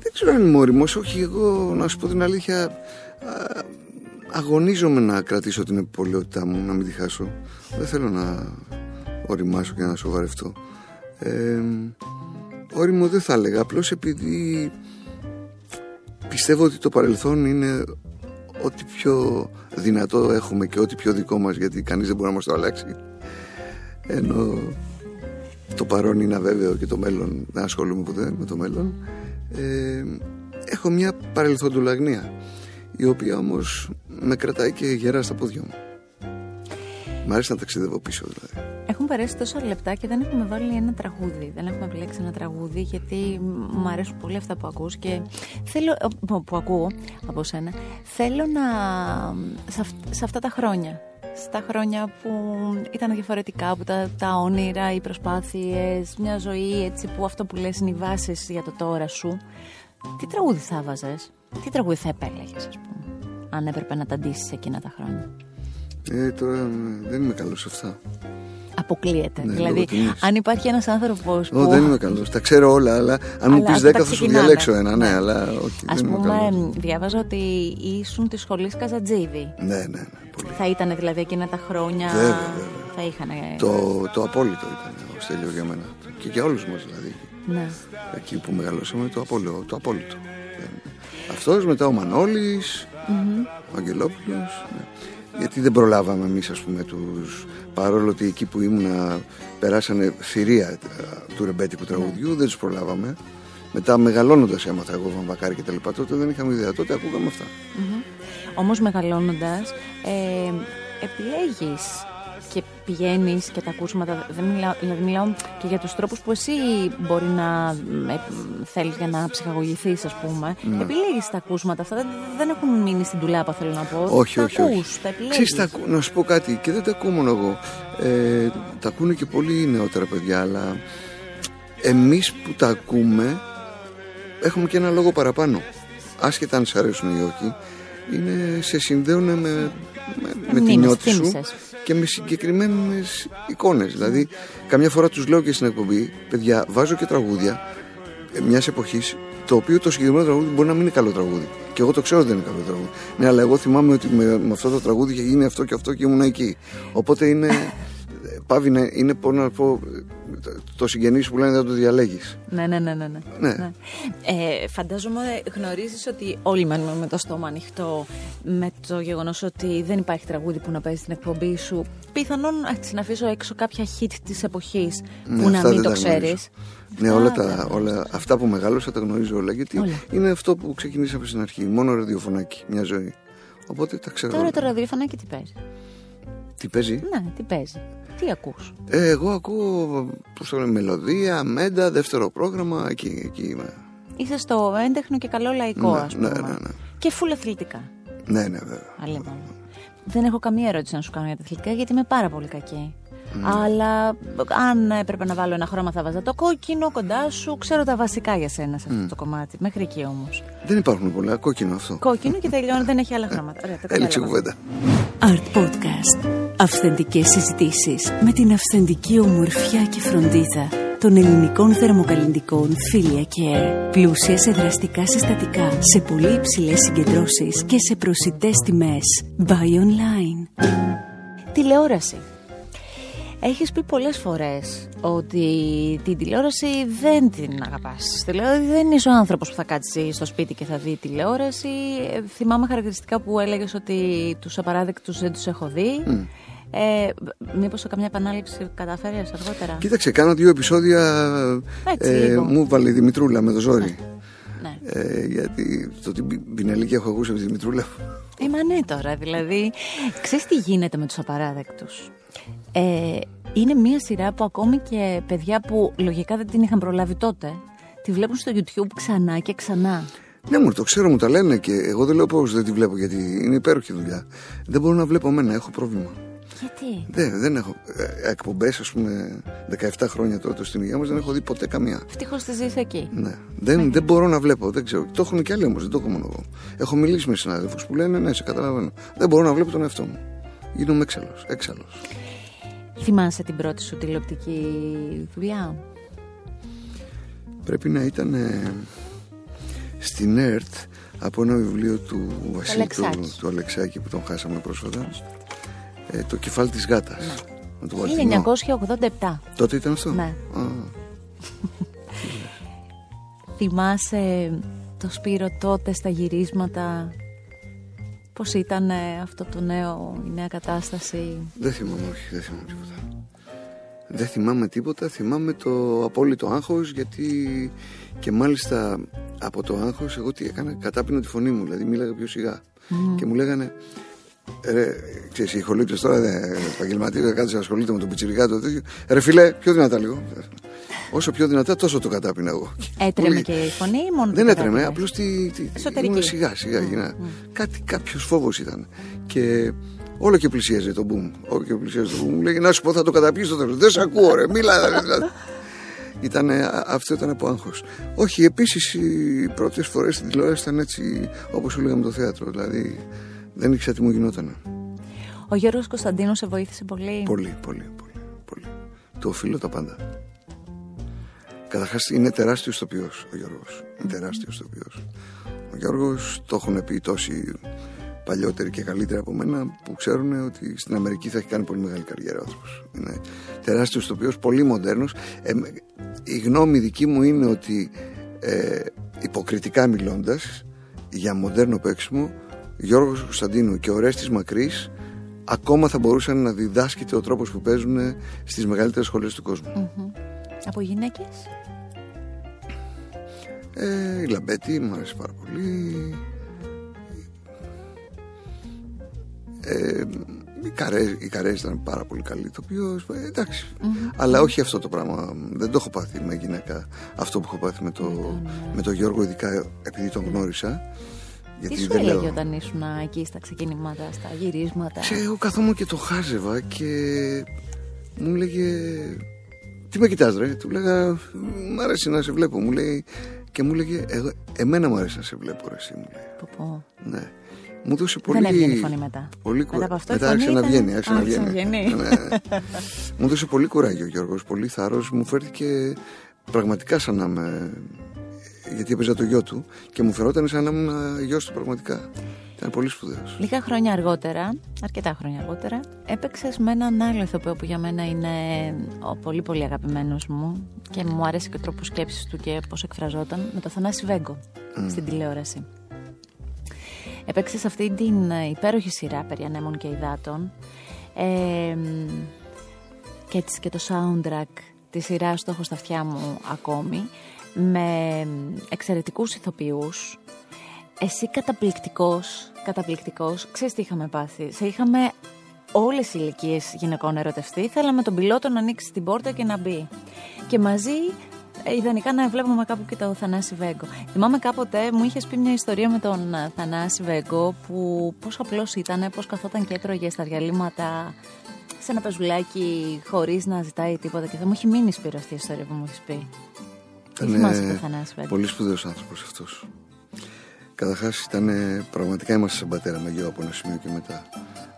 Speaker 3: Δεν ξέρω αν είμαι όριμος, όχι εγώ να σου πω την αλήθεια αγωνίζομαι να κρατήσω την επολαιότητά μου, να μην τη χάσω. Δεν θέλω να οριμάσω και να σοβαρευτώ. Ε, όριμο δεν θα έλεγα, απλώς επειδή πιστεύω ότι το παρελθόν είναι ό,τι πιο δυνατό έχουμε και ό,τι πιο δικό μας γιατί κανείς δεν μπορεί να μας το αλλάξει ενώ το παρόν είναι αβέβαιο και το μέλλον δεν ασχολούμαι ποτέ με το μέλλον ε, έχω μια παρελθοντουλαγνία η οποία όμως με κρατάει και γερά στα πόδια μου Μ' αρέσει να ταξιδεύω πίσω δηλαδή
Speaker 2: Έχουν περάσει τόσα λεπτά και δεν έχουμε βάλει ένα τραγούδι. Δεν έχουμε επιλέξει ένα τραγούδι γιατί μου αρέσουν πολύ αυτά που ακούς και θέλω, που, που ακούω από σένα. Θέλω να, σε, αυ- σε αυτά τα χρόνια, στα χρόνια που ήταν διαφορετικά, που τα, τα όνειρα, οι προσπάθειες, μια ζωή έτσι που αυτό που λες είναι οι βάσεις για το τώρα σου. Τι τραγούδι θα βάζες, τι τραγούδι θα επέλεγες ας πούμε, αν έπρεπε να τα ντύσεις εκείνα τα χρόνια;
Speaker 3: ε, Τώρα ε, δεν είμαι καλός σε αυτά
Speaker 2: Αποκλείεται.
Speaker 3: Ναι,
Speaker 2: δηλαδή,
Speaker 3: λόγω τιμής.
Speaker 2: αν υπάρχει ένας άνθρωπος που.
Speaker 3: Ω, δεν είμαι καλός, τα ξέρω όλα αλλά αν μου
Speaker 2: Αλλά
Speaker 3: πεις
Speaker 2: αυτά
Speaker 3: 10 θα σου
Speaker 2: ξεκινάνε.
Speaker 3: διαλέξω ένα ναι,
Speaker 2: Ναι.
Speaker 3: αλλά όχι
Speaker 2: Α
Speaker 3: δεν είμαι καλός
Speaker 2: πούμε, διάβαζα ότι ήσουν της σχολής Καζατζίδη.
Speaker 3: Ναι, ναι, ναι, πολύ
Speaker 2: Θα ήταν δηλαδή εκείνα τα χρόνια.
Speaker 3: Βέβαια, βέβαια.
Speaker 2: Θα είχαν.
Speaker 3: το, το απόλυτο ήταν ο Στέλιος για μένα και για όλους μας δηλαδή
Speaker 2: Ναι.
Speaker 3: εκεί που μεγαλώσαμε το, απόλυτο, το απόλυτο Δεν- αυτός μετά ο Μανώλης ο Αγγελόπουλος ναι. γιατί δεν προλάβαμε εμείς ας πούμε τους παρόλο ότι εκεί που ήμουνα περάσανε θηρία ε, του ρεμπέτικου τραγουδιού δεν τους προλάβαμε. Μετά μεγαλώνοντας έμαθα εγώ βαμβακάρι και τα λοιπά τότε δεν είχαμε ιδέα. Τότε ακούγαμε αυτά.
Speaker 2: Όμως μεγαλώνοντας, ε, επιλέγεις και πηγαίνεις και τα ακούσματα. Δεν μιλάω, δηλαδή μιλάω και για τους τρόπους που εσύ μπορεί να ε, θέλεις για να ψυχαγωγηθείς, ας πούμε.
Speaker 3: Ναι.
Speaker 2: Επιλέγεις τα ακούσματα αυτά. Δεν, δεν έχουν μείνει στην τουλάπα, θέλω να πω.
Speaker 3: όχι,
Speaker 2: τα
Speaker 3: όχι,
Speaker 2: ακούς,
Speaker 3: όχι.
Speaker 2: τα επιλέγεις.
Speaker 3: Ξέρεις, τα ακού- να σου πω κάτι και δεν τα ακούω μόνο εγώ. Ε, τα ακούνε και πολύ νεότερα παιδιά, αλλά εμείς που τα ακούμε έχουμε και ένα λόγο παραπάνω. Άσχετα αν σ' αρέσουν ή όχι, είναι, σε συνδέουν με, με, με τη
Speaker 2: Μνήμες,
Speaker 3: νιώτη σου
Speaker 2: θύμησες.
Speaker 3: και με συγκεκριμένες εικόνες. Δηλαδή, καμιά φορά τους λέω και στην εκπομπή, παιδιά, βάζω και τραγούδια ε, μιας εποχής το οποίο το συγκεκριμένο τραγούδι μπορεί να μην είναι καλό τραγούδι. Και εγώ το ξέρω ότι δεν είναι καλό τραγούδι. Ναι, αλλά εγώ θυμάμαι ότι με, με αυτό το τραγούδι είχε γίνει αυτό και αυτό και ήμουν εκεί. Οπότε είναι. Ε, Πάβει να είναι, πώ να πω, ε, το- το συγγενή που λένε δεν το διαλέγεις.
Speaker 2: Ναι, ναι, ναι, ναι. ναι.
Speaker 3: Ναι.
Speaker 2: Ε, φαντάζομαι γνωρίζεις ότι όλοι μένουμε με το στόμα ανοιχτό με το γεγονός ότι δεν υπάρχει τραγούδι που να παίζει στην εκπομπή σου. Πιθανόν έτσι, να αφήσω έξω κάποια hit της εποχής που
Speaker 3: Ναι,
Speaker 2: να
Speaker 3: αυτά
Speaker 2: μην
Speaker 3: δεν
Speaker 2: το
Speaker 3: τα γνωρίζω.
Speaker 2: ξέρεις.
Speaker 3: Ναι,
Speaker 2: Αυτά
Speaker 3: όλα,
Speaker 2: δεν
Speaker 3: τα,
Speaker 2: τα
Speaker 3: όλα αυτά που μεγάλωσα τα γνωρίζω όλα. Γιατί
Speaker 2: Όλα.
Speaker 3: είναι αυτό που ξεκινήσαμε στην αρχή. Μόνο ραδιοφωνάκι, μια ζωή. Οπότε τα ξέρω.
Speaker 2: Τώρα
Speaker 3: όλα.
Speaker 2: το ραδιοφωνάκι τι παίζει;
Speaker 3: Τι παίζει;
Speaker 2: Ναι, τι παίζει. Τι ακούς;
Speaker 3: Ε, εγώ ακούω πώς το λένε, μελωδία, μέντα, δεύτερο πρόγραμμα. Εκεί, εκεί είμαι.
Speaker 2: Είσαι στο έντεχνο και καλό λαϊκό,
Speaker 3: Ναι,
Speaker 2: ας πούμε.
Speaker 3: ναι, ναι, ναι.
Speaker 2: Και φουλ αθλητικά.
Speaker 3: Ναι, ναι, βέβαια.
Speaker 2: Αλίμονο. Δεν έχω καμία ερώτηση να σου κάνω για τα αθλητικά γιατί είμαι πάρα πολύ κακή. Αλλά αν έπρεπε να βάλω ένα χρώμα θα βάζα το κόκκινο κοντά σου. Ξέρω τα βασικά για σένα σε αυτό το κομμάτι. Μέχρι εκεί όμως.
Speaker 3: Δεν υπάρχουν πολλά. Κόκκινο αυτό.
Speaker 2: Κόκκινο και τελειώνει, δεν έχει άλλα χρώματα. Ωραία, το
Speaker 3: Έλεξε
Speaker 2: κατάλαβα.
Speaker 3: κουβέντα.
Speaker 1: Art Podcast. Αυθεντικές συζητήσεις με την αυθεντική ομορφιά και φροντίδα των ελληνικών θερμοκαλλιντικών Filia Care. Πλούσια σε δραστικά συστατικά, σε πολύ υψηλές συγκεντρώσεις και σε προσιτές τιμές. Buy online.
Speaker 2: Τηλεόραση. Έχεις πει πολλές φορές ότι την τηλεόραση δεν την αγαπάς. Δηλαδή δεν είσαι ο άνθρωπος που θα κάτσει στο σπίτι και θα δει τηλεόραση. Ε, θυμάμαι χαρακτηριστικά που έλεγες ότι τους απαράδεκτους δεν τους έχω δει. Ε, μήπως σε καμιά επανάληψη καταφέρεις αργότερα;
Speaker 3: Κοίταξε, κάνω δύο επεισόδια.
Speaker 2: Έτσι, λίγο.
Speaker 3: μου βάλε η Δημητρούλα με το ζόρι.
Speaker 2: Ναι.
Speaker 3: Ε, γιατί το την πινελίκη έχω ακούσει από τη Δημητρούλα.
Speaker 2: Ε, μα ναι τώρα, δηλαδή. Ξέρεις τι γίνεται με τους απαράδεκτους; Ε, είναι μια σειρά που ακόμη και παιδιά που λογικά δεν την είχαν προλάβει τότε, τη βλέπουν στο YouTube ξανά και ξανά.
Speaker 3: Ναι, μου το ξέρω, μου τα λένε και εγώ δεν λέω πώ δεν τη βλέπω γιατί είναι υπέροχη δουλειά. Δεν μπορώ να βλέπω εμένα, έχω πρόβλημα.
Speaker 2: Γιατί;
Speaker 3: Δεν, δεν έχω. Εκπομπές, ας πούμε, 17 χρόνια τότε στην υγεία μας δεν έχω δει ποτέ καμία.
Speaker 2: Ευτυχώς τη ζεις εκεί.
Speaker 3: Ναι. Δεν, δεν μπορώ να βλέπω, δεν ξέρω. Το έχουν και άλλοι όμως, δεν το έχω μόνο εγώ. Έχω μιλήσει με συνάδελφου που λένε ναι, σε καταλαβαίνω. Δεν μπορώ να βλέπω τον εαυτό μου. Γίνομαι έξαλλος. Έξαλλος.
Speaker 2: Θυμάσαι την πρώτη σου τηλεοπτική δουλειά;
Speaker 3: Πρέπει να ήταν ε, στην ΕΡΤ από ένα βιβλίο του Βασίλη του,
Speaker 2: Αλεξάκη.
Speaker 3: του Αλεξάκη που τον χάσαμε πρόσφατα. Ε, το κεφάλι της γάτας.
Speaker 2: Ναι.
Speaker 3: Με τον Βαλτινό.
Speaker 2: 1987.
Speaker 3: Τότε ήταν αυτό;
Speaker 2: Ναι.
Speaker 3: Α, [LAUGHS]
Speaker 2: Θυμάσαι το Σπύρο τότε στα γυρίσματα; Πώς ήταν ε, αυτό το νέο, η νέα κατάσταση;
Speaker 3: δεν θυμάμαι, όχι, δεν θυμάμαι τίποτα. Δεν θυμάμαι τίποτα, θυμάμαι το απόλυτο άγχος γιατί και μάλιστα από το άγχος εγώ τι έκανα, κατάπινα τη φωνή μου, δηλαδή μίλαγα πιο σιγά και μου λέγανε Ρε, ξέρεις, οι ηχολήπτες τώρα δεν επαγγελματίες, δεν κάτσε ασχολείται με τον πιτσιρικά το τέτοιο. Ρε φιλέ, πιο δυνατά λίγο. Όσο πιο δυνατά, τόσο το κατάπινα εγώ.
Speaker 2: Έτρεμε και η φωνή ή μόνο
Speaker 3: Δεν
Speaker 2: το
Speaker 3: έτρεμε,
Speaker 2: κατάπινες;
Speaker 3: απλώς τη. τη
Speaker 2: Εσωτερική.
Speaker 3: ήμουν σιγά, σιγά. γίνα. Κάτι, κάποιος φόβος ήταν. Και όλο και πλησίαζε το μπουμ. Όλο και πλησίαζε το μπουμ. Μου λέγε να σου πω, θα το καταπιείς στο τέλος. Δεν σε ακούω, ρε, μίλα. δηλαδή. Ήτανε, α- αυτό ήταν από άγχος. Όχι, επίσης οι πρώτες φορές στην τηλεόραση ήταν έτσι όπως σου λέγαμε το θέατρο. Δηλαδή δεν ήξερα τι μου γινόταν.
Speaker 2: Ο Γιώργος Κωνσταντίνος σε βοήθησε πολύ;
Speaker 3: Πολύ, πολύ, πολύ. πολύ. Του οφείλω τα πάντα. Καταρχάς είναι τεράστιος ηθοποιό ο Γιώργος. Είναι τεράστιος ηθοποιό. Ο Γιώργος το έχουν πει τόσοι παλιότεροι και καλύτεροι από μένα που ξέρουν ότι στην Αμερική θα έχει κάνει πολύ μεγάλη καριέρα ο άνθρωπος. Είναι τεράστιος ηθοποιό, πολύ μοντέρνος. Ε, με- η γνώμη δική μου είναι ότι ε, υποκριτικά μιλώντας για μοντέρνο παίξιμο, Γιώργος Κωνσταντίνου και ο Ρέστης Μακρύς ακόμα θα μπορούσαν να διδάσκεται ο τρόπος που παίζουν στις μεγαλύτερες σχολές του κόσμου.
Speaker 2: Μμμ. Από γυναίκες;
Speaker 3: Ε, η Λαμπέτη μου άρεσε πάρα πολύ. Ε, η Καρέ, η Καρέ ήταν πάρα πολύ καλή ηθοποιός. Ε, εντάξει. Αλλά όχι αυτό το πράγμα. Δεν το έχω πάθει με γυναίκα. Αυτό που έχω πάθει με, το, με τον Γιώργο, ειδικά επειδή τον γνώρισα.
Speaker 2: Τι σου έλεγε όταν ήσουν εκεί στα ξεκινήματα, στα γυρίσματα;
Speaker 3: Και εγώ καθόμουν και το χάζευα και μου έλεγε τι με κοιτάς ρε; Του λέγα μ' αρέσει να σε βλέπω Μου λέει και μου έλεγε εγώ, Εμένα μου αρέσει να σε βλέπω ρε εσύ μου λέει
Speaker 2: Πω, πω.
Speaker 3: Ναι μου δώσε πολύ...
Speaker 2: Δεν έβγαινε η φωνή μετά.
Speaker 3: Πολύ
Speaker 2: Μετά
Speaker 3: κουρα-
Speaker 2: από αυτό η
Speaker 3: μετά
Speaker 2: φωνή
Speaker 3: άρχισε να
Speaker 2: ήταν-
Speaker 3: βγαίνει, άρχισε να
Speaker 2: άρχισε να
Speaker 3: βγαίνει.
Speaker 2: βγαίνει.
Speaker 3: Ναι. μου δώσε πολύ κουράγιο ο Γιώργος, πολύ θάρρος. Μου φέρθηκε πραγματικά σαν να είμαι... Γιατί έπαιζα το γιο του και μου φερόταν σαν να ήμουν γιος του πραγματικά. Ήταν πολύ σπουδαίος.
Speaker 2: Λίγα χρόνια αργότερα, αρκετά χρόνια αργότερα, έπαιξες με έναν άλλο ηθοποιό που για μένα είναι ο πολύ πολύ αγαπημένος μου και μου άρεσε και ο τρόπος σκέψης του και πώς εκφραζόταν, με το Θανάση Βέγκο στην τηλεόραση. Έπαιξες σε αυτή την ε, υπέροχη σειρά περί ανέμων και υδάτων ε, και έτσι και το soundtrack της σειράς το έχω στα αυτιά μου ακόμη με εξαιρετικούς ηθοποιούς εσύ καταπληκτικός, καταπληκτικός, ξέρεις τι είχαμε πάθει; Σε είχαμε όλες οι ηλικίες γυναικών ερωτευτεί. Θέλαμε τον πιλότο να ανοίξει την πόρτα και να μπει. Και μαζί, ε, ιδανικά να βλέπουμε κάπου και τον Θανάση Βέγκο. Θυμάμαι κάποτε μου είχες πει μια ιστορία με τον ε, Θανάση Βέγκο που πώς απλός ήταν, πώς καθόταν και έτρωγε στα διαλύματα σε ένα πεζουλάκι χωρίς να ζητάει τίποτα. Και θα μου έχει μείνει Σπύρο αυτή η ιστορία που μου έχεις πει. Τι θυμάσαι τον Θανάση Βέγκο.
Speaker 3: πολύ σπουδαίος άνθρωπος αυτός. Καταρχάς ήταν πραγματικά είμαστε σαν πατέρα με γιο από ένα σημείο και μετά.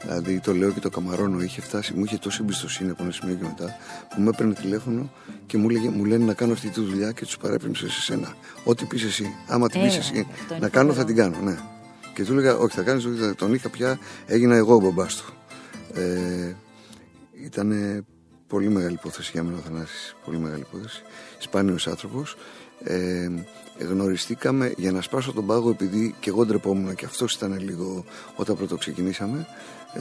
Speaker 3: Δηλαδή το λέω και το καμαρώνω, είχε φτάσει, μου είχε τόση εμπιστοσύνη από ένα σημείο και μετά που με έπαιρνε τηλέφωνο και μου, λέγε, μου λένε να κάνω αυτή τη δουλειά και τους παρέπεμψε σε σένα. Ό,τι πεις εσύ. Άμα την
Speaker 2: Ε,
Speaker 3: πει εσύ,
Speaker 2: αυτό είναι
Speaker 3: να κάνω θα
Speaker 2: φοβερό.
Speaker 3: την κάνω, ναι. Και του έλεγα, Όχι, θα κάνεις, τον είχα πια, έγινα εγώ ο μπαμπάς του. Ε, ήταν πολύ μεγάλη υπόθεση για μένα ο Θανάσης, πολύ μεγάλη υπόθεση. Σπάνιος άνθρωπος. Ε, γνωριστήκαμε για να σπάσω τον πάγο επειδή και εγώ ντρεπόμουν και αυτός ήταν λίγο όταν πρώτο ξεκινήσαμε. Ε,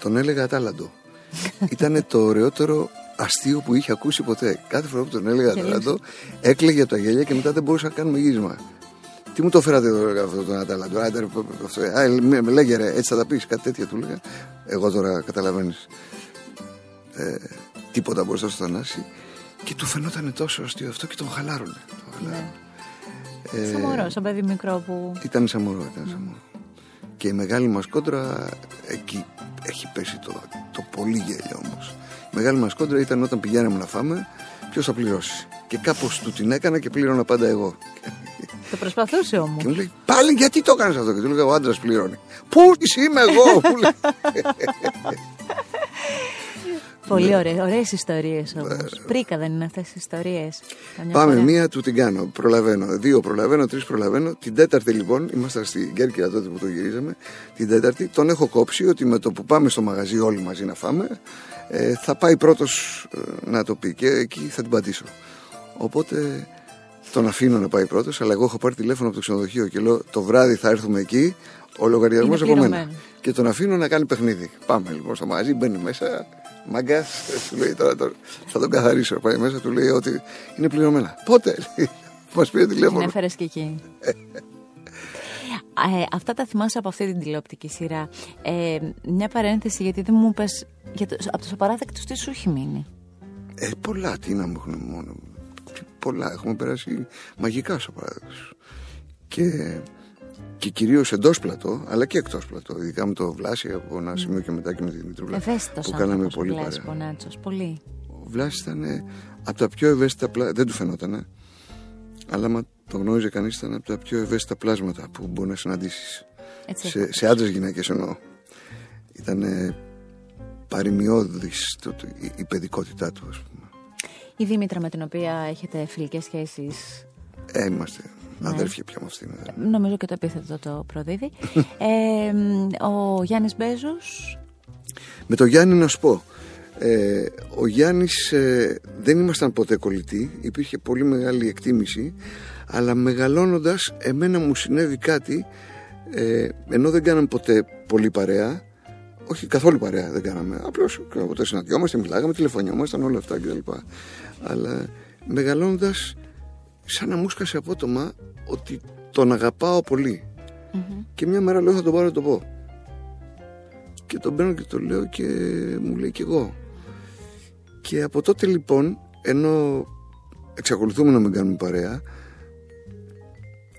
Speaker 3: τον έλεγα Ατάλαντο. [LAUGHS] ήταν το ωραιότερο αστείο που είχε ακούσει ποτέ. Κάθε φορά που τον έλεγα
Speaker 2: Γελούσε.
Speaker 3: Ατάλαντο έκλαιγε από τα γέλια και μετά δεν μπορούσα να κάνουμε γύρισμα. Τι μου το φέρατε εδώ αυτό τον Ατάλαντο; Άντε, ρε, αυτό, α, με, με λέγε ρε, έτσι θα τα πεις, κάτι τέτοια του έλεγα. Εγώ τώρα καταλαβαίνεις ε, τίποτα μπροστά στο Θανάση και του φαινόταν τόσο αστείο αυτό και τον χαλάρωνε. Τον χαλάρωνε. Ε,
Speaker 2: Σαν μωρό, σαν παιδί μικρό που.
Speaker 3: Ήταν σαν μωρό, ήταν σαν μωρό. Και η μεγάλη μας κόντρα εκεί έχει πέσει το, το πολύ γέλιο όμως. Η μεγάλη μας κόντρα ήταν όταν πηγαίναμε να φάμε ποιος θα πληρώσει. Και κάπως του την έκανα και πλήρωνα πάντα εγώ.
Speaker 2: Το προσπαθούσε όμως.
Speaker 3: Και μου λέει πάλι γιατί το έκανες αυτό; Και του λέγα ο άντρας πληρώνει. Πού είμαι εγώ. μου λέει. [LAUGHS]
Speaker 2: Πολύ ωραίες ωραίες ιστορίες όμως. Πρίκα δεν είναι αυτές οι ιστορίες.
Speaker 3: Πάμε, μία του την κάνω. Προλαβαίνω. Δύο προλαβαίνω, τρεις προλαβαίνω. Την τέταρτη λοιπόν, ήμασταν στην Κέρκυρα τότε που το γυρίζαμε. Την τέταρτη τον έχω κόψει ότι με το που πάμε στο μαγαζί όλοι μαζί να φάμε, ε, θα πάει πρώτος να το πει και εκεί θα την πατήσω. Οπότε τον αφήνω να πάει πρώτος, αλλά εγώ έχω πάρει τηλέφωνο από το ξενοδοχείο και λέω το βράδυ θα έρθουμε εκεί. Ο λογαριασμός
Speaker 2: Είναι
Speaker 3: από μένα.
Speaker 2: πληρωμένο.
Speaker 3: Και τον αφήνω να κάνει παιχνίδι. Πάμε λοιπόν στο μαγαζί, μπαίνει μέσα, Μαγκάς, του λέει τώρα, τώρα θα τον καθαρίσω. Πάει μέσα, του λέει ότι είναι πληρωμένα. Πότε, μας πήρε τηλέφωνο.
Speaker 2: Την έφερες και εκεί. Ε, αυτά τα θυμάσαι από αυτή την τηλεοπτική σειρά. Ε, μια παρένθεση, γιατί δεν μου πες από τους απαράδεκτους τι σου έχει μείνει;
Speaker 3: Ε, πολλά, τι να μου έχουν μόνο. Πολλά, έχουμε περάσει μαγικά στο παράδειγμα. Και, και κυρίως εντός πλατό, αλλά και εκτός πλατό. Ειδικά με το Βλάση από ένα σημείο και μετά και με τη Δημητρούλα.
Speaker 2: Ευαίσθητος
Speaker 3: που κάναμε πολύ
Speaker 2: παρέα. Πονάτσος, πολύ.
Speaker 3: Ο Βλάσης ήταν από τα πιο ευαίσθητα πλάσματα. Δεν του φαινόταν. Αλλά μα το γνώριζε κανείς ήταν από τα πιο ευαίσθητα πλάσματα που μπορεί να συναντήσεις. Σε, σε άντρες γυναίκες εννοώ. Ήταν παρημιώδης η παιδικότητά του, ας πούμε.
Speaker 2: Η Δήμητρα με την οποία έχετε φιλικές σχέσεις
Speaker 3: ε, είμαστε ναι. αδέρφια πια με αυτήν.
Speaker 2: Ναι. Νομίζω και το επίθετο το προδίδει. [LAUGHS] ε, ο Γιάννης Μπέζος.
Speaker 3: Με το Γιάννη να σου πω. Ε, ο Γιάννης ε, δεν ήμασταν ποτέ κολλητοί υπήρχε πολύ μεγάλη εκτίμηση αλλά μεγαλώνοντας εμένα μου συνέβη κάτι ε, ενώ δεν κάναμε ποτέ πολύ παρέα όχι καθόλου παρέα δεν κάναμε απλώς ποτέ συναντιόμαστε, μιλάγαμε, τηλεφωνιόμασταν όλα αυτά κτλ αλλά μεγαλώνοντας σαν να μου σκασε απότομα ότι τον αγαπάω και μια μέρα λέω θα τον πάρω να το πω και τον παίρνω και το λέω και μου λέει και εγώ. Και από τότε λοιπόν ενώ εξακολουθούμε να μην κάνουμε παρέα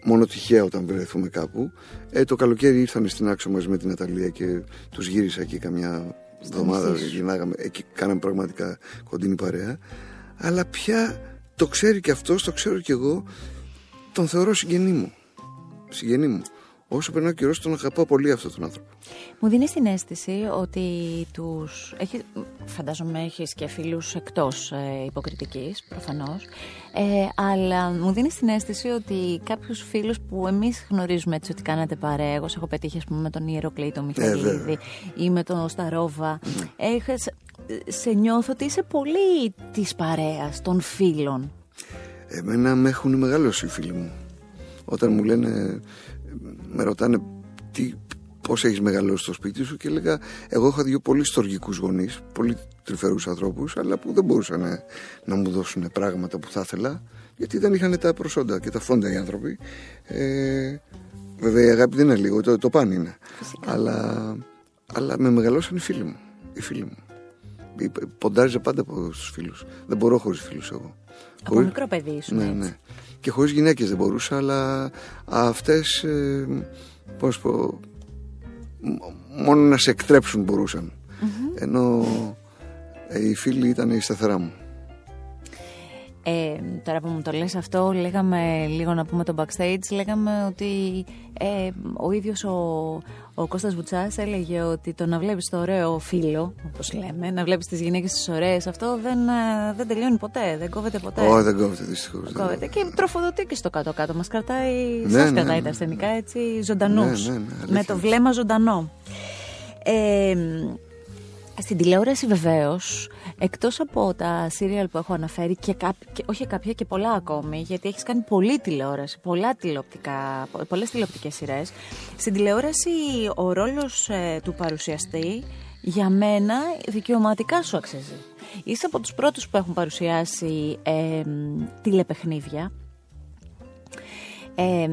Speaker 3: μόνο τυχαία όταν βρεθούμε κάπου ε, το καλοκαίρι ήρθαν στην Άξο μαζί με την Αταλία και τους γύρισα εκεί καμιά εβδομάδα γυρνάγαμε εκεί κάναμε πραγματικά κοντινή παρέα. Αλλά πια το ξέρει και αυτός, το ξέρω και εγώ τον θεωρώ συγγενή μου συγγενή μου όσο περνάει ο καιρός, τον αγαπάω πολύ αυτόν τον άνθρωπο.
Speaker 2: Μου δίνει την αίσθηση ότι τους. Έχει, φαντάζομαι έχεις και φίλους εκτός ε, υποκριτικής, προφανώς. Ε, αλλά μου δίνεις την αίσθηση ότι κάποιους φίλους που εμείς γνωρίζουμε έτσι ότι κάνατε παρέα. Εγώ έχω πετύχει, ας πούμε, με τον Ιεροκλή, τον Μιχαηλίδη ε, ή με τον Σταρόβα. Mm. Έχεις, σε νιώθω ότι είσαι πολύ της παρέας των φίλων.
Speaker 3: Εμένα με έχουν μεγαλώσει οι φίλοι μου. Όταν μου λένε με ρωτάνε τι, πώς έχεις μεγαλώσει στο σπίτι σου και έλεγα εγώ είχα δύο πολύ στοργικούς γονείς, πολύ τρυφερούς ανθρώπους αλλά που δεν μπορούσαν να, να μου δώσουν πράγματα που θα ήθελα γιατί δεν είχαν τα προσόντα και τα φόντα οι άνθρωποι ε, βέβαια η αγάπη δεν είναι λίγο, το, το πάνε είναι αλλά, αλλά με μεγαλώσαν οι φίλοι μου οι φίλοι μου Ποντάριζε πάντα από τους φίλους. Δεν μπορώ χωρίς φίλους εγώ.
Speaker 2: Από χωρίς... μικρό παιδί σου.
Speaker 3: Ναι, ναι και χωρίς γυναίκες δεν μπορούσα αλλά αυτές ε, πώς πω μόνο να σε εκτρέψουν ενώ ε, οι φίλοι ήταν η σταθερά μου
Speaker 2: ε, τώρα που μου το λες αυτό, λέγαμε λίγο να πούμε το backstage, λέγαμε ότι ε, ο ίδιος ο, ο Κώστας Βουτσάς έλεγε ότι το να βλέπεις το ωραίο φίλο, όπως λέμε, να βλέπεις τις γυναίκες τις ωραίες, αυτό δεν, ε, δεν τελειώνει ποτέ, δεν κόβεται ποτέ.
Speaker 3: Όχι, δεν κόβεται δυστυχώς.
Speaker 2: Κόβεται και τροφοδοτεί και στο κάτω-κάτω. Μας κρατάει, ναι, σας ναι, κρατάει ναι. τα ασθενικά έτσι ζωντανούς, ναι, με το βλέμμα ζωντανό. Ε, στην τηλεόραση βεβαίως, εκτός από τα σύριαλ που έχω αναφέρει και, και όχι κάποια και πολλά ακόμη, γιατί έχεις κάνει πολλή τηλεόραση, πολλά τηλεοπτικά, πολλές τηλεοπτικές σειρές, στην τηλεόραση ο ρόλος ε, του παρουσιαστή για μένα δικαιωματικά σου αξίζει. Είσαι από τους πρώτους που έχουν παρουσιάσει ε, τηλεπαιχνίδια, ε,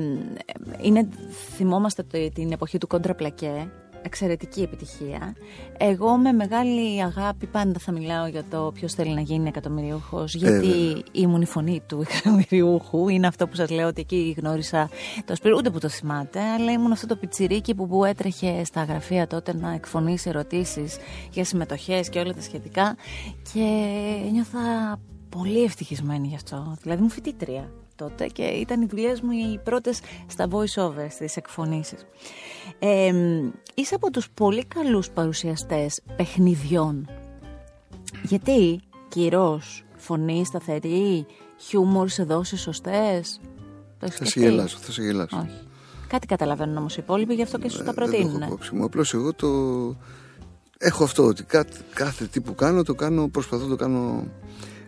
Speaker 2: είναι, θυμόμαστε την εποχή του Κόντρα Πλακέ εξαιρετική επιτυχία. Εγώ με μεγάλη αγάπη πάντα θα μιλάω για το ποιος θέλει να γίνει εκατομμυριούχος, ε, γιατί ήμουν η φωνή του εκατομμυριούχου. Είναι αυτό που σας λέω ότι εκεί γνώρισα το σπίτι, ούτε που το θυμάται, αλλά ήμουν αυτό το πιτσιρίκι που, που έτρεχε στα γραφεία τότε να εκφωνήσει ερωτήσεις για συμμετοχές και όλα τα σχετικά. Και νιώθα πολύ ευτυχισμένη γι' αυτό. Δηλαδή, μου φοιτήτρια τότε και ήταν οι δουλειές μου οι πρώτες στα voice over, στις εκφωνήσεις. Ε, είσαι από τους πολύ καλούς παρουσιαστές παιχνιδιών. Γιατί κυρός, φωνής σταθερή, χιούμορ σε δόσεις σωστές.
Speaker 3: θα σε γελάσω, θα σε γελάσω.
Speaker 2: Όχι. Κάτι καταλαβαίνουν όμως οι υπόλοιποι, γι' αυτό και σου τα προτείνουν. Δεν
Speaker 3: το μου. Απλώς εγώ το... Έχω αυτό ότι κάθε, κάθε τι που κάνω το κάνω, προσπαθώ να το κάνω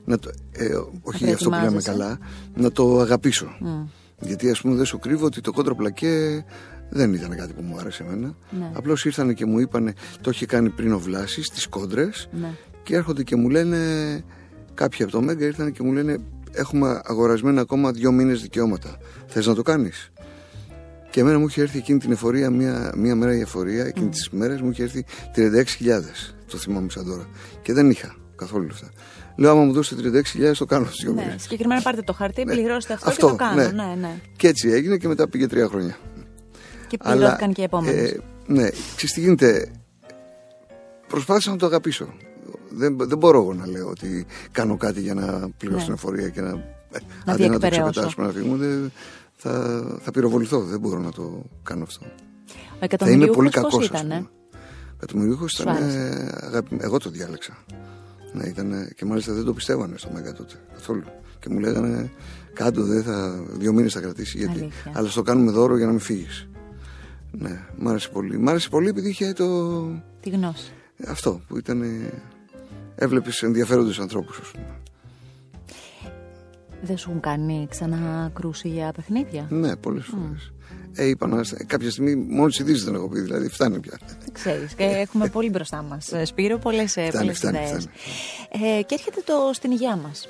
Speaker 3: να το, ε, όχι για αυτό που λέμε καλά, να το αγαπήσω. Mm. Γιατί ας πούμε δεν σου κρύβω ότι το κόντρο πλακέ δεν ήταν κάτι που μου άρεσε εμένα. Ναι. Απλώς ήρθαν και μου είπαν, το είχε κάνει πριν ο Βλάσης στι κόντρες. Ναι. και έρχονται και μου λένε κάποιοι από το Μέγκα ήρθαν και μου λένε έχουμε αγορασμένα ακόμα δύο μήνες δικαιώματα θες να το κάνεις; Και εμένα μου είχε έρθει εκείνη την εφορία, μία, μία μέρα η εφορία, εκείνη mm. τις μέρες μου είχε έρθει 36.000, το θυμάμαι σαν τώρα. Και δεν είχα καθόλου αυτά. Λέω, άμα μου δώσετε 36.000, το κάνω στις δύο
Speaker 2: ναι,
Speaker 3: μέρες.
Speaker 2: Συγκεκριμένα πάρτε το χαρτί, ναι. πληρώστε αυτό, αυτό, και το κάνω. Ναι. ναι. Ναι,
Speaker 3: Και έτσι έγινε και μετά πήγε τρία χρόνια.
Speaker 2: Και πληρώθηκαν και οι επόμενες. Ε,
Speaker 3: ναι, ξέρεις τι γίνεται. Προσπάθησα να το αγαπήσω. Δεν, δεν μπορώ εγώ να λέω ότι κάνω κάτι για να πληρώσω ναι. την εφορία και να.
Speaker 2: Να αντί να
Speaker 3: το ξεπετάσουμε να φύγουμε θα, θα πυροβοληθώ. Δεν μπορώ να το κάνω αυτό.
Speaker 2: Ο θα είμαι πολύ κακός. ήταν, ε;
Speaker 3: ήταν. Αγάπη, εγώ το διάλεξα. Ναι, ήταν, και μάλιστα δεν το πιστεύανε στο Μέγα τότε καθόλου. Και μου λέγανε κάτω, δεν θα, δύο μήνες θα κρατήσει. Γιατί, Αλήθεια. αλλά στο κάνουμε δώρο για να μην φύγεις. Ναι, μ' άρεσε πολύ. Μ' άρεσε πολύ επειδή είχε το.
Speaker 2: Τη γνώση.
Speaker 3: Αυτό που ήταν. Έβλεπες ενδιαφέροντου ανθρώπους, ας πούμε.
Speaker 2: Δεν σου έχουν κάνει ξανά κρούση για παιχνίδια;
Speaker 3: Ναι, πολλές φορές. Ε, είπα να, κάποια στιγμή μόνο τι ειδήσει δεν έχω πει, δηλαδή φτάνει πια.
Speaker 2: Ξέρεις, και έχουμε πολύ μπροστά μας. Ε, Σπύρο, πολλές ιδέες. Ε, και έρχεται το στην υγεία μας.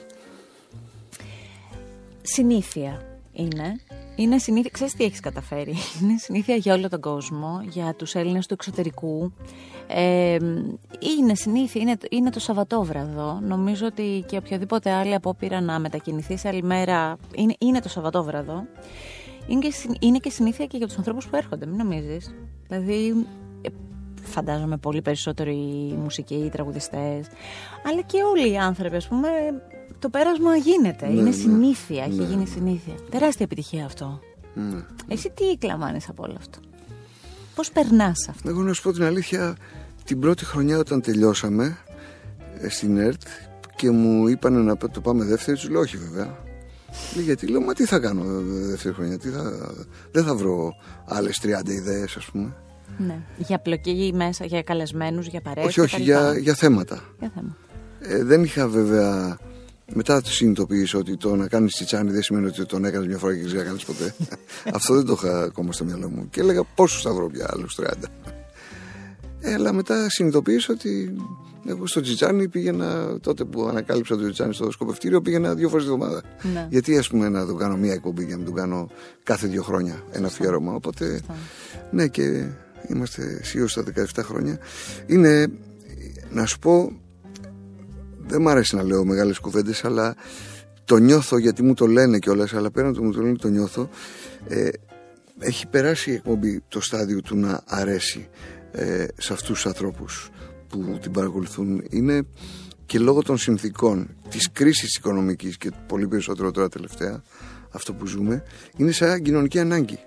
Speaker 2: Συνήθεια είναι. Είναι συνήθεια, ξέρεις τι έχεις καταφέρει, [LAUGHS] είναι συνήθεια για όλο τον κόσμο, για τους Έλληνες του εξωτερικού, ε, είναι συνήθεια, είναι, είναι το Σαββατόβραδο. Νομίζω ότι και οποιαδήποτε άλλη απόπειρα να μετακινηθείς σε άλλη μέρα είναι, είναι το Σαββατόβραδο. Είναι και, είναι και συνήθεια και για τους ανθρώπους που έρχονται, μην νομίζεις. Δηλαδή, ε, φαντάζομαι πολύ περισσότερο οι μουσικοί, οι τραγουδιστές, αλλά και όλοι οι άνθρωποι, ας πούμε, το πέρασμα γίνεται. Ναι, είναι ναι, συνήθεια, έχει ναι, γίνει ναι. συνήθεια. Τεράστια επιτυχία αυτό. Ναι. Εσύ τι κλαμβάνεις από όλο αυτό; Πώς περνάς αυτό;
Speaker 3: Εγώ να σου πω την αλήθεια, την πρώτη χρονιά όταν τελειώσαμε ε, στην ΕΡΤ και μου είπαν να το πάμε δεύτερη, τους λέω όχι βέβαια. Γιατί λέω, μα τι θα κάνω δεύτερη χρονιά, τι θα... δεν θα βρω άλλες 30 ιδέες, ας πούμε.
Speaker 2: Ναι. Για πλοκή μέσα, για καλεσμένους, για παρέα.
Speaker 3: Όχι, όχι, για, για θέματα.
Speaker 2: Για θέμα.
Speaker 3: Ε, δεν είχα βέβαια. Μετά το συνειδητοποίησα ότι το να κάνεις τσιτσάνι δεν σημαίνει ότι τον έκανες μια φορά και δεν κάνει ποτέ. [LAUGHS] Αυτό δεν το είχα ακόμα στο μυαλό μου. Και έλεγα πόσους θα βρω πια, άλλους 30. Ε, αλλά μετά συνειδητοποίησα ότι εγώ στο Τζιτζάνι πήγαινα τότε που ανακάλυψα το Τζιτζάνι στο σκοπευτήριο πήγαινα δύο φορές τη εβδομάδα. Ναι. Γιατί ας πούμε να το κάνω μία εκπομπή και να το κάνω κάθε δύο χρόνια ένα αφιέρωμα. Οπότε ναι και είμαστε σίγουρα στα 17 χρόνια. Είναι να σου πω δεν μ' αρέσει να λέω μεγάλες κουβέντες, αλλά το νιώθω γιατί μου το λένε κιόλας. Αλλά πέραν του μου το λένε το νιώθω. Ε, έχει περάσει η εκπομπή το στάδιο του να αρέσει ε, σε αυτούς τους ανθρώπους που την παρακολουθούν είναι και λόγω των συνθήκων της κρίσης οικονομικής και πολύ περισσότερο τώρα τελευταία αυτό που ζούμε είναι σαν κοινωνική ανάγκη.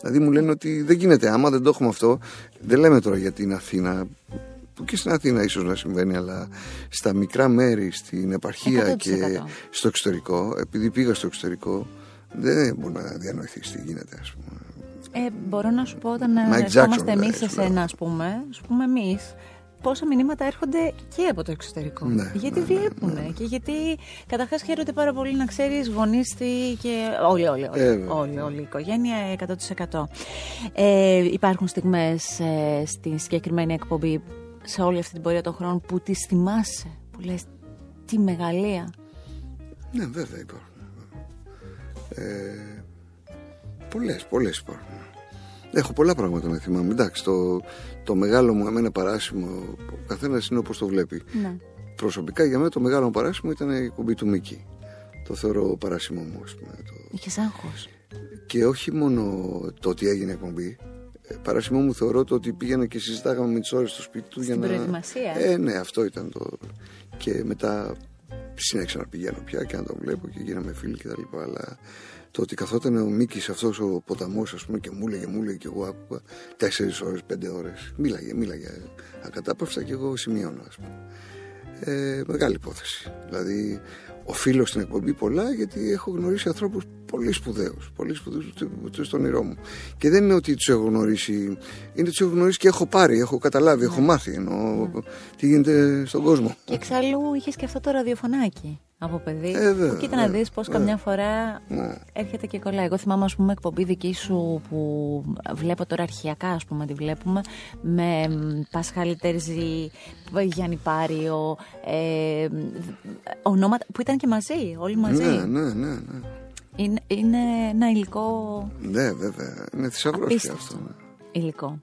Speaker 3: Δηλαδή μου λένε ότι δεν γίνεται άμα δεν το έχουμε αυτό δεν λέμε τώρα για την Αθήνα που και στην Αθήνα ίσως να συμβαίνει αλλά στα μικρά μέρη στην επαρχία και στο εξωτερικό επειδή πήγα στο εξωτερικό δεν μπορεί να διανοηθεί τι γίνεται ας πούμε.
Speaker 2: Ε, μπορώ να σου πω όταν ερχόμαστε εμείς σε σένα, ας πούμε, ας πούμε εμείς, πόσα μηνύματα έρχονται και από το εξωτερικό.
Speaker 3: Ναι,
Speaker 2: γιατί
Speaker 3: ναι,
Speaker 2: βλέπουν
Speaker 3: ναι,
Speaker 2: και γιατί καταρχάς χαίρονται πάρα πολύ να ξέρεις γονίστη και όλοι, όλοι, όλοι, ε, όλοι, όλοι, η οικογένεια 100%. Ε, υπάρχουν στιγμές ε, στη συγκεκριμένη εκπομπή σε όλη αυτή την πορεία των χρόνων που τις θυμάσαι, που λες τι μεγαλεία.
Speaker 3: Ναι, βέβαια υπάρχουν. Ε, πολλές, πολλές υπάρχουν. Έχω πολλά πράγματα να θυμάμαι. Εντάξει, το, το μεγάλο μου εμένα παράσημο, ο καθένας είναι όπως το βλέπει. Ναι. Προσωπικά για μένα το μεγάλο μου παράσημο ήταν η κουμπί του Μίκη. Το θεωρώ παράσημο μου, ας πούμε. Το...
Speaker 2: Είχες άγχος.
Speaker 3: Και όχι μόνο το ότι έγινε εκπομπή. Ε, παράσημο μου θεωρώ το ότι πήγαινα και συζητάγαμε με τις ώρες στο σπίτι του
Speaker 2: Στην
Speaker 3: για
Speaker 2: να. Προετοιμασία.
Speaker 3: Ε, ναι, αυτό ήταν το. Και μετά συνέχισα να πηγαίνω πια και να τον βλέπω και γίναμε φίλοι κτλ. Αλλά το ότι καθόταν ο Μίκης αυτός ο ποταμός, ας πούμε, και μου έλεγε, μου έλεγε και εγώ άκουγα τέσσερις ώρες, πέντε ώρες. Μίλαγε, μίλαγε ακατάπαυστα και εγώ σημείωνα, ας πούμε. Ε, μεγάλη υπόθεση. Δηλαδή, οφείλω στην εκπομπή πολλά γιατί έχω γνωρίσει ανθρώπους πολύ σπουδαίου. Πολύ σπουδαίου στον όνειρό μου. Και δεν είναι ότι τους έχω γνωρίσει, είναι ότι τους έχω γνωρίσει και έχω πάρει, έχω καταλάβει, έχω ναι. μάθει. Εννοώ ναι. τι γίνεται στον κόσμο.
Speaker 2: Και εξάλλου είχες και αυτό το ραδιοφωνάκι. από παιδί.
Speaker 3: Ε, βέβαια,
Speaker 2: που κοίτα να
Speaker 3: βέβαια,
Speaker 2: δεις πως
Speaker 3: βέβαια.
Speaker 2: καμιά φορά
Speaker 3: Ναι.
Speaker 2: έρχεται και κολλάει. Εγώ θυμάμαι, ας πούμε, εκπομπή δική σου που βλέπω τώρα αρχιακά, ας πούμε, τη βλέπουμε με μ, Πασχάλη Τερζή, Γιάννη Πάριο, ε, ονόματα που ήταν και μαζί, όλοι μαζί.
Speaker 3: Ναι, ναι, ναι, ναι.
Speaker 2: Είναι, είναι ένα υλικό
Speaker 3: Ναι, βέβαια. Είναι θησαυρός και
Speaker 2: απίστευτο
Speaker 3: αυτό. ναι.
Speaker 2: υλικό.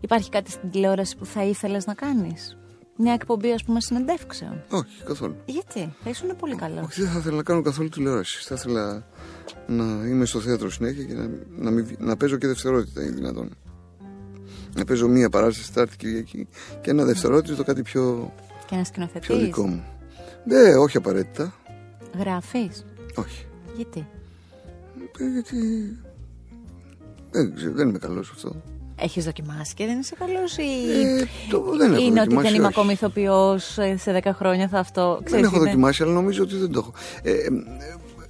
Speaker 2: Υπάρχει κάτι στην τηλεόραση που θα ήθελες να κάνεις; Μια εκπομπή, ας πούμε, συνεντεύξεων;
Speaker 3: Όχι, καθόλου.
Speaker 2: Γιατί, θα ήσουν πολύ καλός.
Speaker 3: Όχι, δεν θα ήθελα να κάνω καθόλου τηλεόραση. Θα ήθελα να είμαι στο θέατρο συνέχεια και να, να, μην βγει- να παίζω και δευτερότητα, είναι δυνατόν. Να παίζω μία παράσταση Τετάρτη Κυριακή και ένα δευτερότητο κάτι πιο,
Speaker 2: Και να
Speaker 3: πιο
Speaker 2: σκηνοθετείς.
Speaker 3: δικό μου. Ναι, όχι απαραίτητα.
Speaker 2: Γράφεις.
Speaker 3: Όχι.
Speaker 2: Γιατί;
Speaker 3: Ε, γιατί. Δεν, ξέρω, δεν είμαι καλός σε αυτό.
Speaker 2: Έχεις δοκιμάσει και δεν είσαι καλός ή...
Speaker 3: Ε, το, δεν έχω
Speaker 2: είναι ότι
Speaker 3: δοκιμάσει,
Speaker 2: δεν είμαι
Speaker 3: όχι.
Speaker 2: ακόμη ηθοποιός ε, σε 10 χρόνια θα αυτό...
Speaker 3: Δεν
Speaker 2: Ξέρεις,
Speaker 3: έχω
Speaker 2: είναι-
Speaker 3: δοκιμάσει, αλλά νομίζω ότι δεν το έχω. Ε, ε, ε,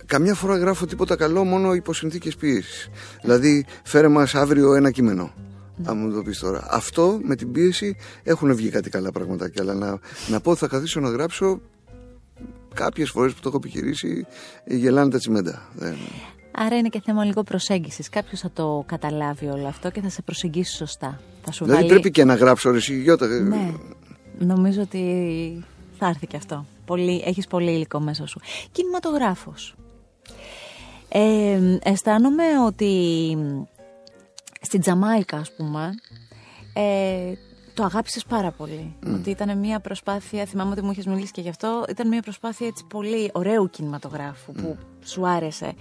Speaker 3: καμιά φορά γράφω τίποτα καλό μόνο υπό συνθήκες πίεσης. Δηλαδή, φέρε μας αύριο ένα κείμενο. Αν μου το πεις τώρα. Αυτό με την πίεση έχουν βγει κάτι καλά πραγματάκια. Αλλά να, να πω ότι θα καθίσω να γράψω κάποιες φορές που το έχω επιχειρήσει ε, γελάνε τα τσιμέντα. Δεν...
Speaker 2: Άρα είναι και θέμα λίγο προσέγγισης. Κάποιος θα το καταλάβει όλο αυτό και θα σε προσεγγίσει σωστά. Θα σου
Speaker 3: Δηλαδή
Speaker 2: βάλει...
Speaker 3: πρέπει και να γράψω ρε εσύ, Γιώτα. ε,
Speaker 2: Ναι, νομίζω ότι θα έρθει και αυτό. Πολύ, έχεις πολύ υλικό μέσα σου. Κινηματογράφος. Ε, αισθάνομαι ότι στην Τζαμάικα, ας πούμε, ε, το αγάπησες πάρα πολύ. Ότι ήταν μια προσπάθεια, θυμάμαι ότι μου είχες μιλήσει και γι' αυτό, ήταν μια προσπάθεια έτσι πολύ ωραίου κινηματογράφου που σου άρεσε.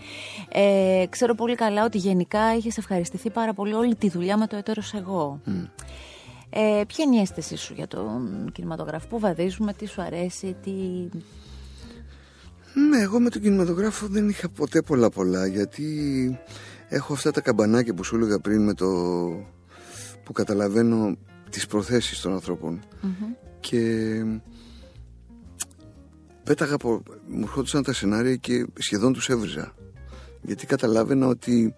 Speaker 2: Ε, ξέρω πολύ καλά ότι γενικά είχες ευχαριστηθεί πάρα πολύ όλη τη δουλειά με το έτερος εγώ. Ε, ποια είναι η αίσθησή σου για τον κινηματογράφο, πού βαδίζουμε, τι σου αρέσει, τι...
Speaker 3: Ναι, εγώ με τον κινηματογράφο δεν είχα ποτέ πολλά πολλά γιατί έχω αυτά τα καμπανάκια που σου έλεγα πριν με το που καταλαβαίνω τις προθέσεις των ανθρώπων και πέταγα από, μου ερχόντουσαν τα σενάρια και σχεδόν τους έβριζα γιατί καταλάβαινα ότι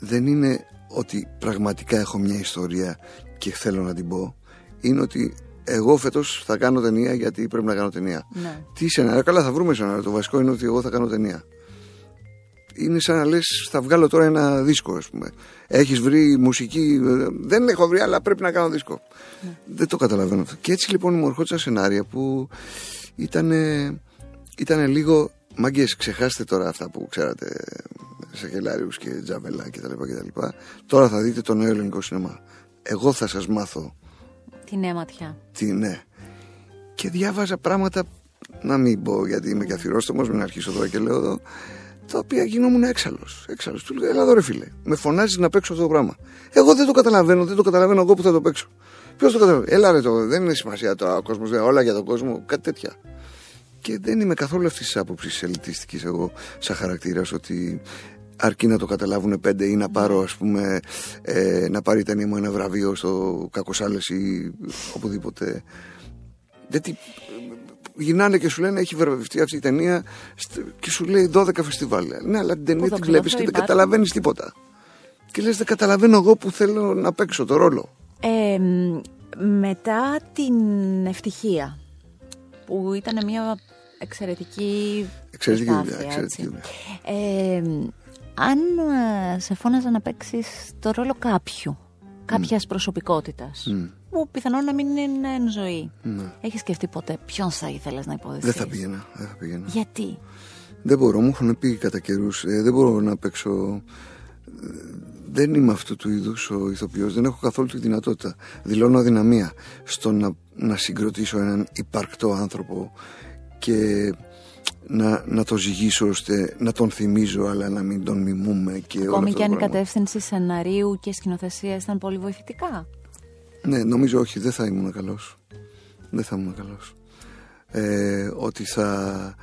Speaker 3: δεν είναι ότι πραγματικά έχω μια ιστορία και θέλω να την πω είναι ότι εγώ φέτος θα κάνω ταινία γιατί πρέπει να κάνω ταινία
Speaker 2: Ναι.
Speaker 3: τι σενάριο, καλά θα βρούμε σενάριο. Το βασικό είναι ότι εγώ θα κάνω ταινία. Είναι σαν να λες, θα βγάλω τώρα ένα δίσκο, ας πούμε. Έχεις βρει μουσική. ε, Δεν έχω βρει, αλλά πρέπει να κάνω δίσκο. Δεν το καταλαβαίνω αυτό. Και έτσι λοιπόν μου ερχόντουσαν σενάρια που ήταν, ήταν λίγο. Μάγκε, ξεχάστε τώρα αυτά που ξέρατε σε γελάριου και τζαβελά κτλ. Τώρα θα δείτε το νέο ελληνικό σινεμά. Εγώ θα σας μάθω
Speaker 2: Τη νέα ματιά.
Speaker 3: τι ναι. Και διάβαζα πράγματα, να μην πω γιατί είμαι καθυρόστομος, μην αρχίσω τώρα και λέω εδώ, τα οποία γινόμουν έξαλλος. Έξαλλος. Του λέω, έλα εδώ ρε φίλε, με φωνάζεις να παίξω αυτό το πράγμα. Εγώ δεν το καταλαβαίνω, δεν το καταλαβαίνω εγώ που θα το παίξω. Ποιος το καταλαβαίνει; Έλα ρε, το, δεν είναι σημασία τώρα ο κόσμος, δεν- όλα για τον κόσμο, κάτι τέτοια. Και δεν είμαι καθόλου αυτής της άποψης ελιτιστικής εγώ, σαν χαρακτήρας, ότι αρκεί να το καταλάβουν πέντε ή να πάρω, ας πούμε, ε, να πάρει η ταινία μου ένα βραβείο στο Κακοσάλες ή οπουδήποτε. Γιατί ε, γυρνάνε και σου λένε έχει βραβευτεί αυτή η ταινία στο- και σου λέει 12 φεστιβάλ. Ναι, αλλά την ταινία
Speaker 2: το
Speaker 3: την βλέπεις
Speaker 2: ξέρω,
Speaker 3: και δεν
Speaker 2: υπάρχουν.
Speaker 3: καταλαβαίνεις τίποτα. Και λες δεν καταλαβαίνω εγώ που θέλω να παίξω το ρόλο.
Speaker 2: Ε, μ, μετά την ευτυχία, που ήταν μια εξαιρετική
Speaker 3: Εξαιρετική δουλειά,
Speaker 2: προσπάθεια,
Speaker 3: εξαιρετική
Speaker 2: έτσι.
Speaker 3: δουλειά.
Speaker 2: Ε, αν ε, σε φώναζα να παίξεις το ρόλο κάποιου, κάποιας προσωπικότητας, που πιθανόν να μην είναι εν ζωή, έχεις σκεφτεί ποτέ ποιον θα ήθελες να υποδεχθείς;
Speaker 3: Δεν θα πήγαινα. Δεν θα πήγαινα.
Speaker 2: Γιατί;
Speaker 3: Δεν μπορώ, μου έχουν πει κατά καιρούς. δεν μπορώ να παίξω. ε, Δεν είμαι αυτού του είδους ο ηθοποιός. Δεν έχω καθόλου τη δυνατότητα. Δηλώνω αδυναμία στο να, να συγκροτήσω έναν υπαρκτό άνθρωπο και να, να το ζυγίσω ώστε να τον θυμίζω αλλά να μην τον μιμούμε και όλο
Speaker 2: Ακόμη
Speaker 3: αυτό
Speaker 2: και
Speaker 3: το
Speaker 2: αν η
Speaker 3: πράγμα.
Speaker 2: κατεύθυνση σεναρίου και σκηνοθεσίας ήταν πολύ βοηθητικά.
Speaker 3: Ναι, νομίζω όχι, δεν θα ήμουν καλός. Δεν θα ήμουν καλός. Ε, ότι θα.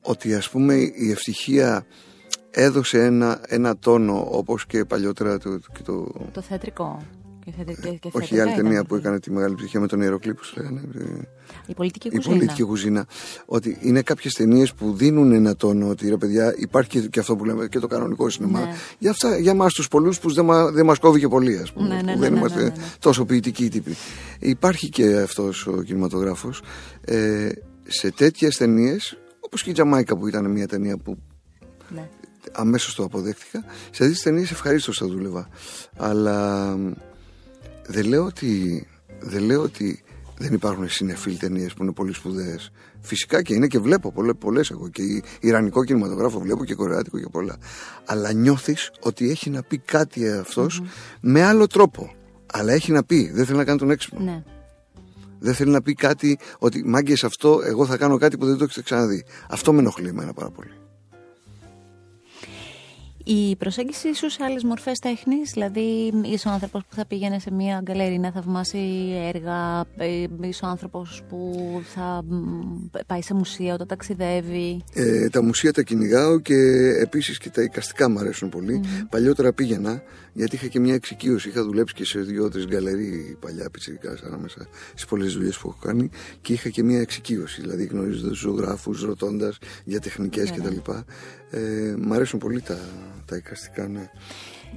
Speaker 3: Ότι ας πούμε η ευτυχία έδωσε ένα, ένα τόνο όπως και παλιότερα το, και το,
Speaker 2: Το θεατρικό. Και θεατρικά- και
Speaker 3: όχι η
Speaker 2: θεατρικά
Speaker 3: άλλη ταινία
Speaker 2: ήταν.
Speaker 3: που έκανε τη μεγάλη ψυχία με τον Ιεροκλή που σου λέγανε ε,
Speaker 2: Η πολιτική
Speaker 3: η
Speaker 2: κουζίνα.
Speaker 3: πολιτική κουζίνα ότι είναι κάποιες ταινίες που δίνουν ένα τόνο ότι ρε παιδιά υπάρχει και, και αυτό που λέμε και το κανονικό σινεμά
Speaker 2: Ναι.
Speaker 3: για, αυτά, για εμάς τους πολλούς που δεν, μα, δεν μας κόβει και πολύ ας πούμε
Speaker 2: Ναι, ναι,
Speaker 3: που
Speaker 2: ναι,
Speaker 3: δεν
Speaker 2: ναι,
Speaker 3: είμαστε
Speaker 2: ναι, ναι, ναι.
Speaker 3: τόσο ποιητικοί τύποι υπάρχει και αυτός ο κινηματογράφος ε, σε τέτοιες ταινίες, όπως και η Τζαμάικα που ήταν μια ταινία που
Speaker 2: Ναι.
Speaker 3: αμέσως το αποδέχτηκα, σε τέτοιες ταινίες ευχαρίστως θα δούλευα. Αλλά μ, δεν λέω ότι, δεν λέω ότι δεν υπάρχουν συνεφίλ ταινίες που είναι πολύ σπουδαίες. Φυσικά και είναι και βλέπω πολλέ εγώ. Και Ιρανικό κινηματογράφο βλέπω και Κορεάτικο και πολλά. Αλλά νιώθεις ότι έχει να πει κάτι αυτός με άλλο τρόπο. Αλλά έχει να πει. Δεν θέλει να κάνει τον έξυπνο.
Speaker 2: Ναι.
Speaker 3: Δεν θέλει να πει κάτι ότι μάγκες αυτό, εγώ θα κάνω κάτι που δεν το έχετε ξαναδεί. Αυτό με ενοχλεί εμένα πάρα πολύ.
Speaker 2: Η προσέγγιση σου σε άλλες μορφές τέχνης, δηλαδή είσαι ο άνθρωπος που θα πήγαινε σε μια γκαλερί να θαυμάσει έργα, ε, είσαι ο άνθρωπος που θα μ, πάει σε μουσεία όταν ταξιδεύει.
Speaker 3: Ε, τα μουσεία τα κυνηγάω και επίσης και τα εικαστικά μου αρέσουν πολύ. Παλιότερα πήγαινα γιατί είχα και μια εξοικείωση. Είχα δουλέψει και σε δύο-τρεις γκαλερί παλιά πιτσυρικά ανάμεσα στις πολλές δουλειές που έχω κάνει και είχα και μια εξοικείωση. Δηλαδή γνωρίζοντας του ζωγράφους, ρωτώντας για τεχνικές κτλ. Ε, μ' αρέσουν πολύ τα, τα εικαστικά, ναι.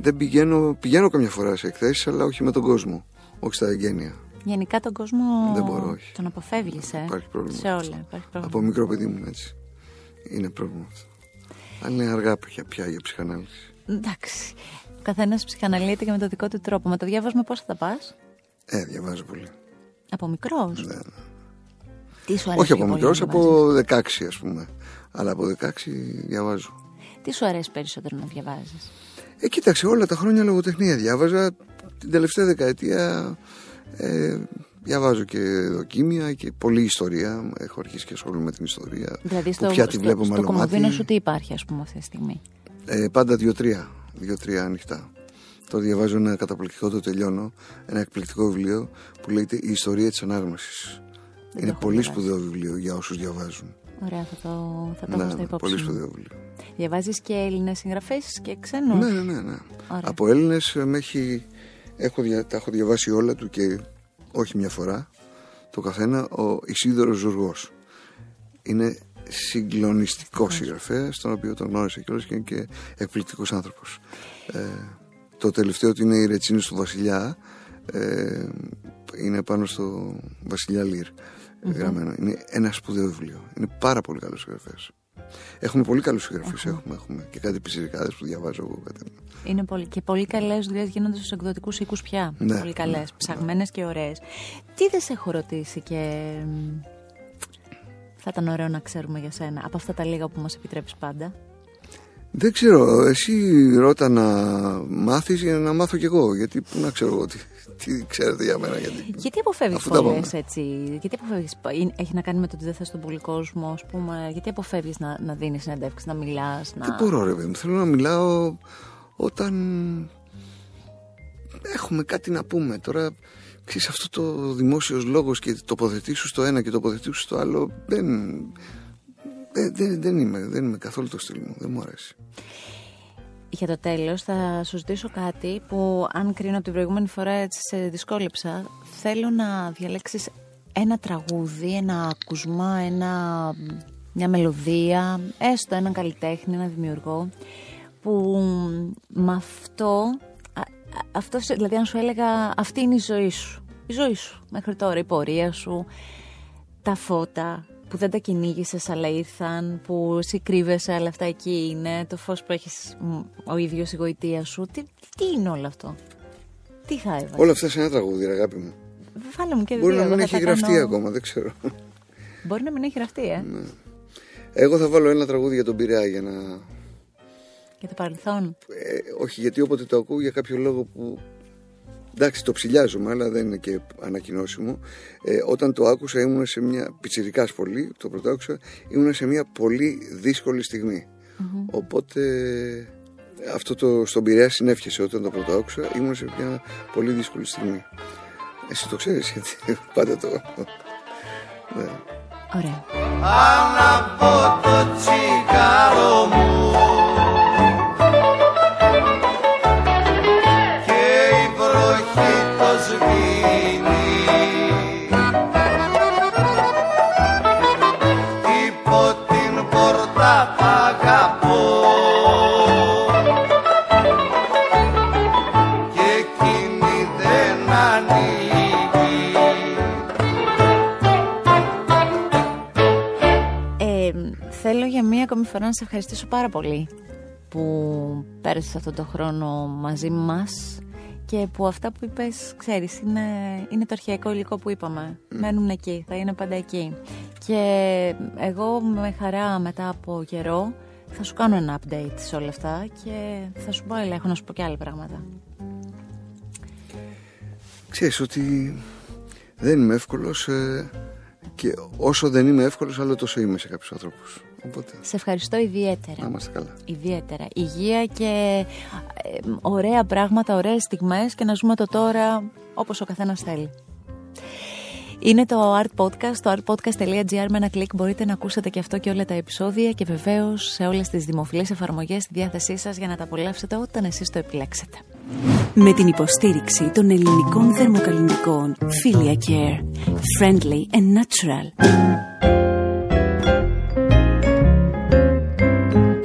Speaker 3: Δεν πηγαίνω, πηγαίνω καμιά φορά σε εκθέσεις, αλλά όχι με τον κόσμο. Όχι στα εγγένεια.
Speaker 2: Γενικά τον κόσμο
Speaker 3: Δεν μπορώ, όχι.
Speaker 2: τον αποφεύγεις, ε;
Speaker 3: Υπάρχει πρόβλημα.
Speaker 2: Σε όλα. Υπάρχει πρόβλημα.
Speaker 3: Από μικρό παιδί μου έτσι. Είναι πρόβλημα αυτό. Αλλά είναι αργά πια, πια για ψυχανάλυση.
Speaker 2: Εντάξει. Ο καθένας ψυχαναλύεται και με το δικό του τρόπο. Με το διάβασμα πώς θα τα πας;
Speaker 3: Ε, διαβάζω πολύ.
Speaker 2: Από μικρός;
Speaker 3: Ναι, ναι.
Speaker 2: Τι σου αρέσει
Speaker 3: Όχι
Speaker 2: πιο
Speaker 3: από
Speaker 2: πολύ
Speaker 3: μικρός,
Speaker 2: να διαβάζεις;
Speaker 3: από 16 ας πούμε. Αλλά από 16 διαβάζω.
Speaker 2: Τι σου αρέσει περισσότερο να διαβάζεις;
Speaker 3: Ε, κοίταξε, όλα τα χρόνια λογοτεχνία διάβαζα. Την τελευταία δεκαετία ε, διαβάζω και δοκίμια και πολλή ιστορία. Έχω αρχίσει και ασχολούμαι με την ιστορία.
Speaker 2: Δηλαδή
Speaker 3: που
Speaker 2: στο,
Speaker 3: πια τη
Speaker 2: στο,
Speaker 3: βλέπω με
Speaker 2: στο
Speaker 3: άλλο
Speaker 2: κομμωδίνο
Speaker 3: μάτι.
Speaker 2: σου τι υπάρχει, ας πούμε, αυτή τη στιγμή;
Speaker 3: Ε, πάντα δύο-τρία. Δύο-τρία ανοιχτά. Το διαβάζω ένα καταπληκτικό, το τελειώνω. Ένα εκπληκτικό βιβλίο που λέγεται Η ιστορία της ανάγνωσης.
Speaker 2: το
Speaker 3: Είναι
Speaker 2: έχω
Speaker 3: πολύ
Speaker 2: διαβάσει.
Speaker 3: σπουδαίο βιβλίο για όσους διαβάζουν.
Speaker 2: Ωραία, θα το, θα το
Speaker 3: Ναι,
Speaker 2: έχω στα
Speaker 3: ναι,
Speaker 2: υπόψη.
Speaker 3: πολύ
Speaker 2: μου.
Speaker 3: σπουδαίο βιβλίο.
Speaker 2: Διαβάζεις και Έλληνες συγγραφεί και ξένους;
Speaker 3: Ναι, ναι, ναι. ναι.
Speaker 2: Ωραία.
Speaker 3: Από Έλληνες έχω, δια- τα έχω διαβάσει όλα του και όχι μια φορά. Το καθένα ο Ισίδωρος Ζουργός. Είναι συγκλονιστικό συγγραφέας, τον οποίο τον γνώρισα κιόλας και είναι και εκπληκτικός άνθρωπος. Ε, το τελευταίο του είναι η Ρετσίνη του Βασιλιά. Ε, είναι πάνω στο Βασιλιά Λύρ γραμμένο. Είναι ένα σπουδαίο βιβλίο. Είναι πάρα πολύ καλός συγγραφέας. Έχουμε πολύ καλούς συγγραφείς. Έχουμε, έχουμε και κάτι πιτσιρικάδε που διαβάζω εγώ. Κάτι.
Speaker 2: Είναι πολύ, και πολύ καλές δουλειές γίνονται στους εκδοτικούς οίκους πια.
Speaker 3: Ναι,
Speaker 2: πολύ καλές,
Speaker 3: ναι,
Speaker 2: ψαγμένες και ωραίες. Τι δεν σε έχω ρωτήσει και. μ, Θα ήταν ωραίο να ξέρουμε για σένα από αυτά τα λίγα που μας επιτρέπεις πάντα;
Speaker 3: Δεν ξέρω, εσύ ρώτα να μάθεις για να μάθω κι εγώ. Γιατί πού να ξέρω εγώ τι, τι ξέρετε για μένα. Γιατί...
Speaker 2: Γιατί αποφεύγεις
Speaker 3: Αφού τα
Speaker 2: πολλέ
Speaker 3: πάμε.
Speaker 2: έτσι; Γιατί αποφεύγεις. Έχει να κάνει με το ότι δεν θες τον πολύ κόσμο, ας πούμε; Γιατί αποφεύγεις να, να δίνεις συνεντεύξει, να μιλάς. Να...
Speaker 3: Δεν μπορώ ρε παιδί μου, θέλω να μιλάω όταν έχουμε κάτι να πούμε. Τώρα, ξέρεις, αυτό το δημόσιος λόγος και τοποθετήσου στο ένα και τοποθετήσου στο άλλο, δεν, δεν, δεν, δεν, είμαι, δεν είμαι καθόλου το στυλ μου, δεν μου αρέσει.
Speaker 2: Για το τέλος θα σου ζητήσω κάτι που αν κρίνω από την προηγούμενη φορά έτσι σε δυσκόλεψα. Θέλω να διαλέξεις ένα τραγούδι, ένα ακουσμά, ένα, μια μελωδία, έστω έναν καλλιτέχνη, έναν δημιουργό που με αυτό, α- α- αυτό, σε- δηλαδή αν σου έλεγα αυτή είναι η ζωή σου, η ζωή σου μέχρι τώρα, η πορεία σου, τα φώτα που δεν τα κυνήγησες αλλά ήρθαν, που εσύ κρύβεσαι αλλά αυτά εκεί είναι, το φως που έχεις μ, ο ίδιος η γοητεία σου. Τι, τι είναι όλο αυτό, τι θα έβαλε.
Speaker 3: Όλα αυτά σε ένα τραγούδι, ρε αγάπη μου.
Speaker 2: Βάλε μου και
Speaker 3: Μπορεί
Speaker 2: δύο,
Speaker 3: να
Speaker 2: εγώ
Speaker 3: μην
Speaker 2: θα
Speaker 3: έχει
Speaker 2: τα
Speaker 3: γραφτεί
Speaker 2: κάνω-
Speaker 3: ακόμα, δεν ξέρω.
Speaker 2: Μπορεί να μην έχει γραφτεί, ε.
Speaker 3: Εγώ θα βάλω ένα τραγούδι για τον Πειραιά για να.
Speaker 2: Για το παρελθόν.
Speaker 3: Ε, όχι, γιατί όποτε το ακούω για κάποιο λόγο που. Εντάξει, το ψηλιάζομαι, αλλά δεν είναι και ανακοινώσιμο. Ε, όταν το άκουσα, ήμουν σε μια. πιτσιρικάς πολύ, το πρώτο άκουσα, ήμουν σε μια πολύ δύσκολη στιγμή. Οπότε. Αυτό το στον Πειραιά συνέφιασε όταν το πρώτο άκουσα, ήμουν σε μια πολύ δύσκολη στιγμή. Εσύ το ξέρεις γιατί [LAUGHS] πάντα το. Ναι.
Speaker 2: Ωραία.
Speaker 4: Αναπώ το τσιγάρο μου
Speaker 2: να σε ευχαριστήσω πάρα πολύ που πέρασες αυτόν τον χρόνο μαζί μας και που αυτά που είπες, ξέρεις, είναι, είναι το αρχαϊκό υλικό που είπαμε. Μένουν εκεί, θα είναι πάντα εκεί. Και εγώ με χαρά μετά από καιρό θα σου κάνω ένα update σε όλα αυτά και θα σου πω, έλα, έχω να σου πω και άλλα πράγματα.
Speaker 3: Ξέρεις ότι δεν είμαι εύκολος ε, και όσο δεν είμαι εύκολος άλλο τόσο είμαι σε κάποιους ανθρώπους. Οπότε
Speaker 2: Σε ευχαριστώ ιδιαίτερα.
Speaker 3: να είμαστε καλά.
Speaker 2: Ιδιαίτερα. Υγεία και ε, ωραία πράγματα, ωραίες στιγμές και να ζούμε το τώρα όπως ο καθένας θέλει. Είναι το Art Podcast, το artpodcast.gr με ένα κλικ μπορείτε να ακούσετε και αυτό και όλα τα επεισόδια και βεβαίως σε όλες τις δημοφιλείς εφαρμογές στη διάθεσή σας για να τα απολαύσετε όταν εσείς το επιλέξετε.
Speaker 1: Με την υποστήριξη των ελληνικών θερμοκαλλιντικών Filia Care. Friendly and natural.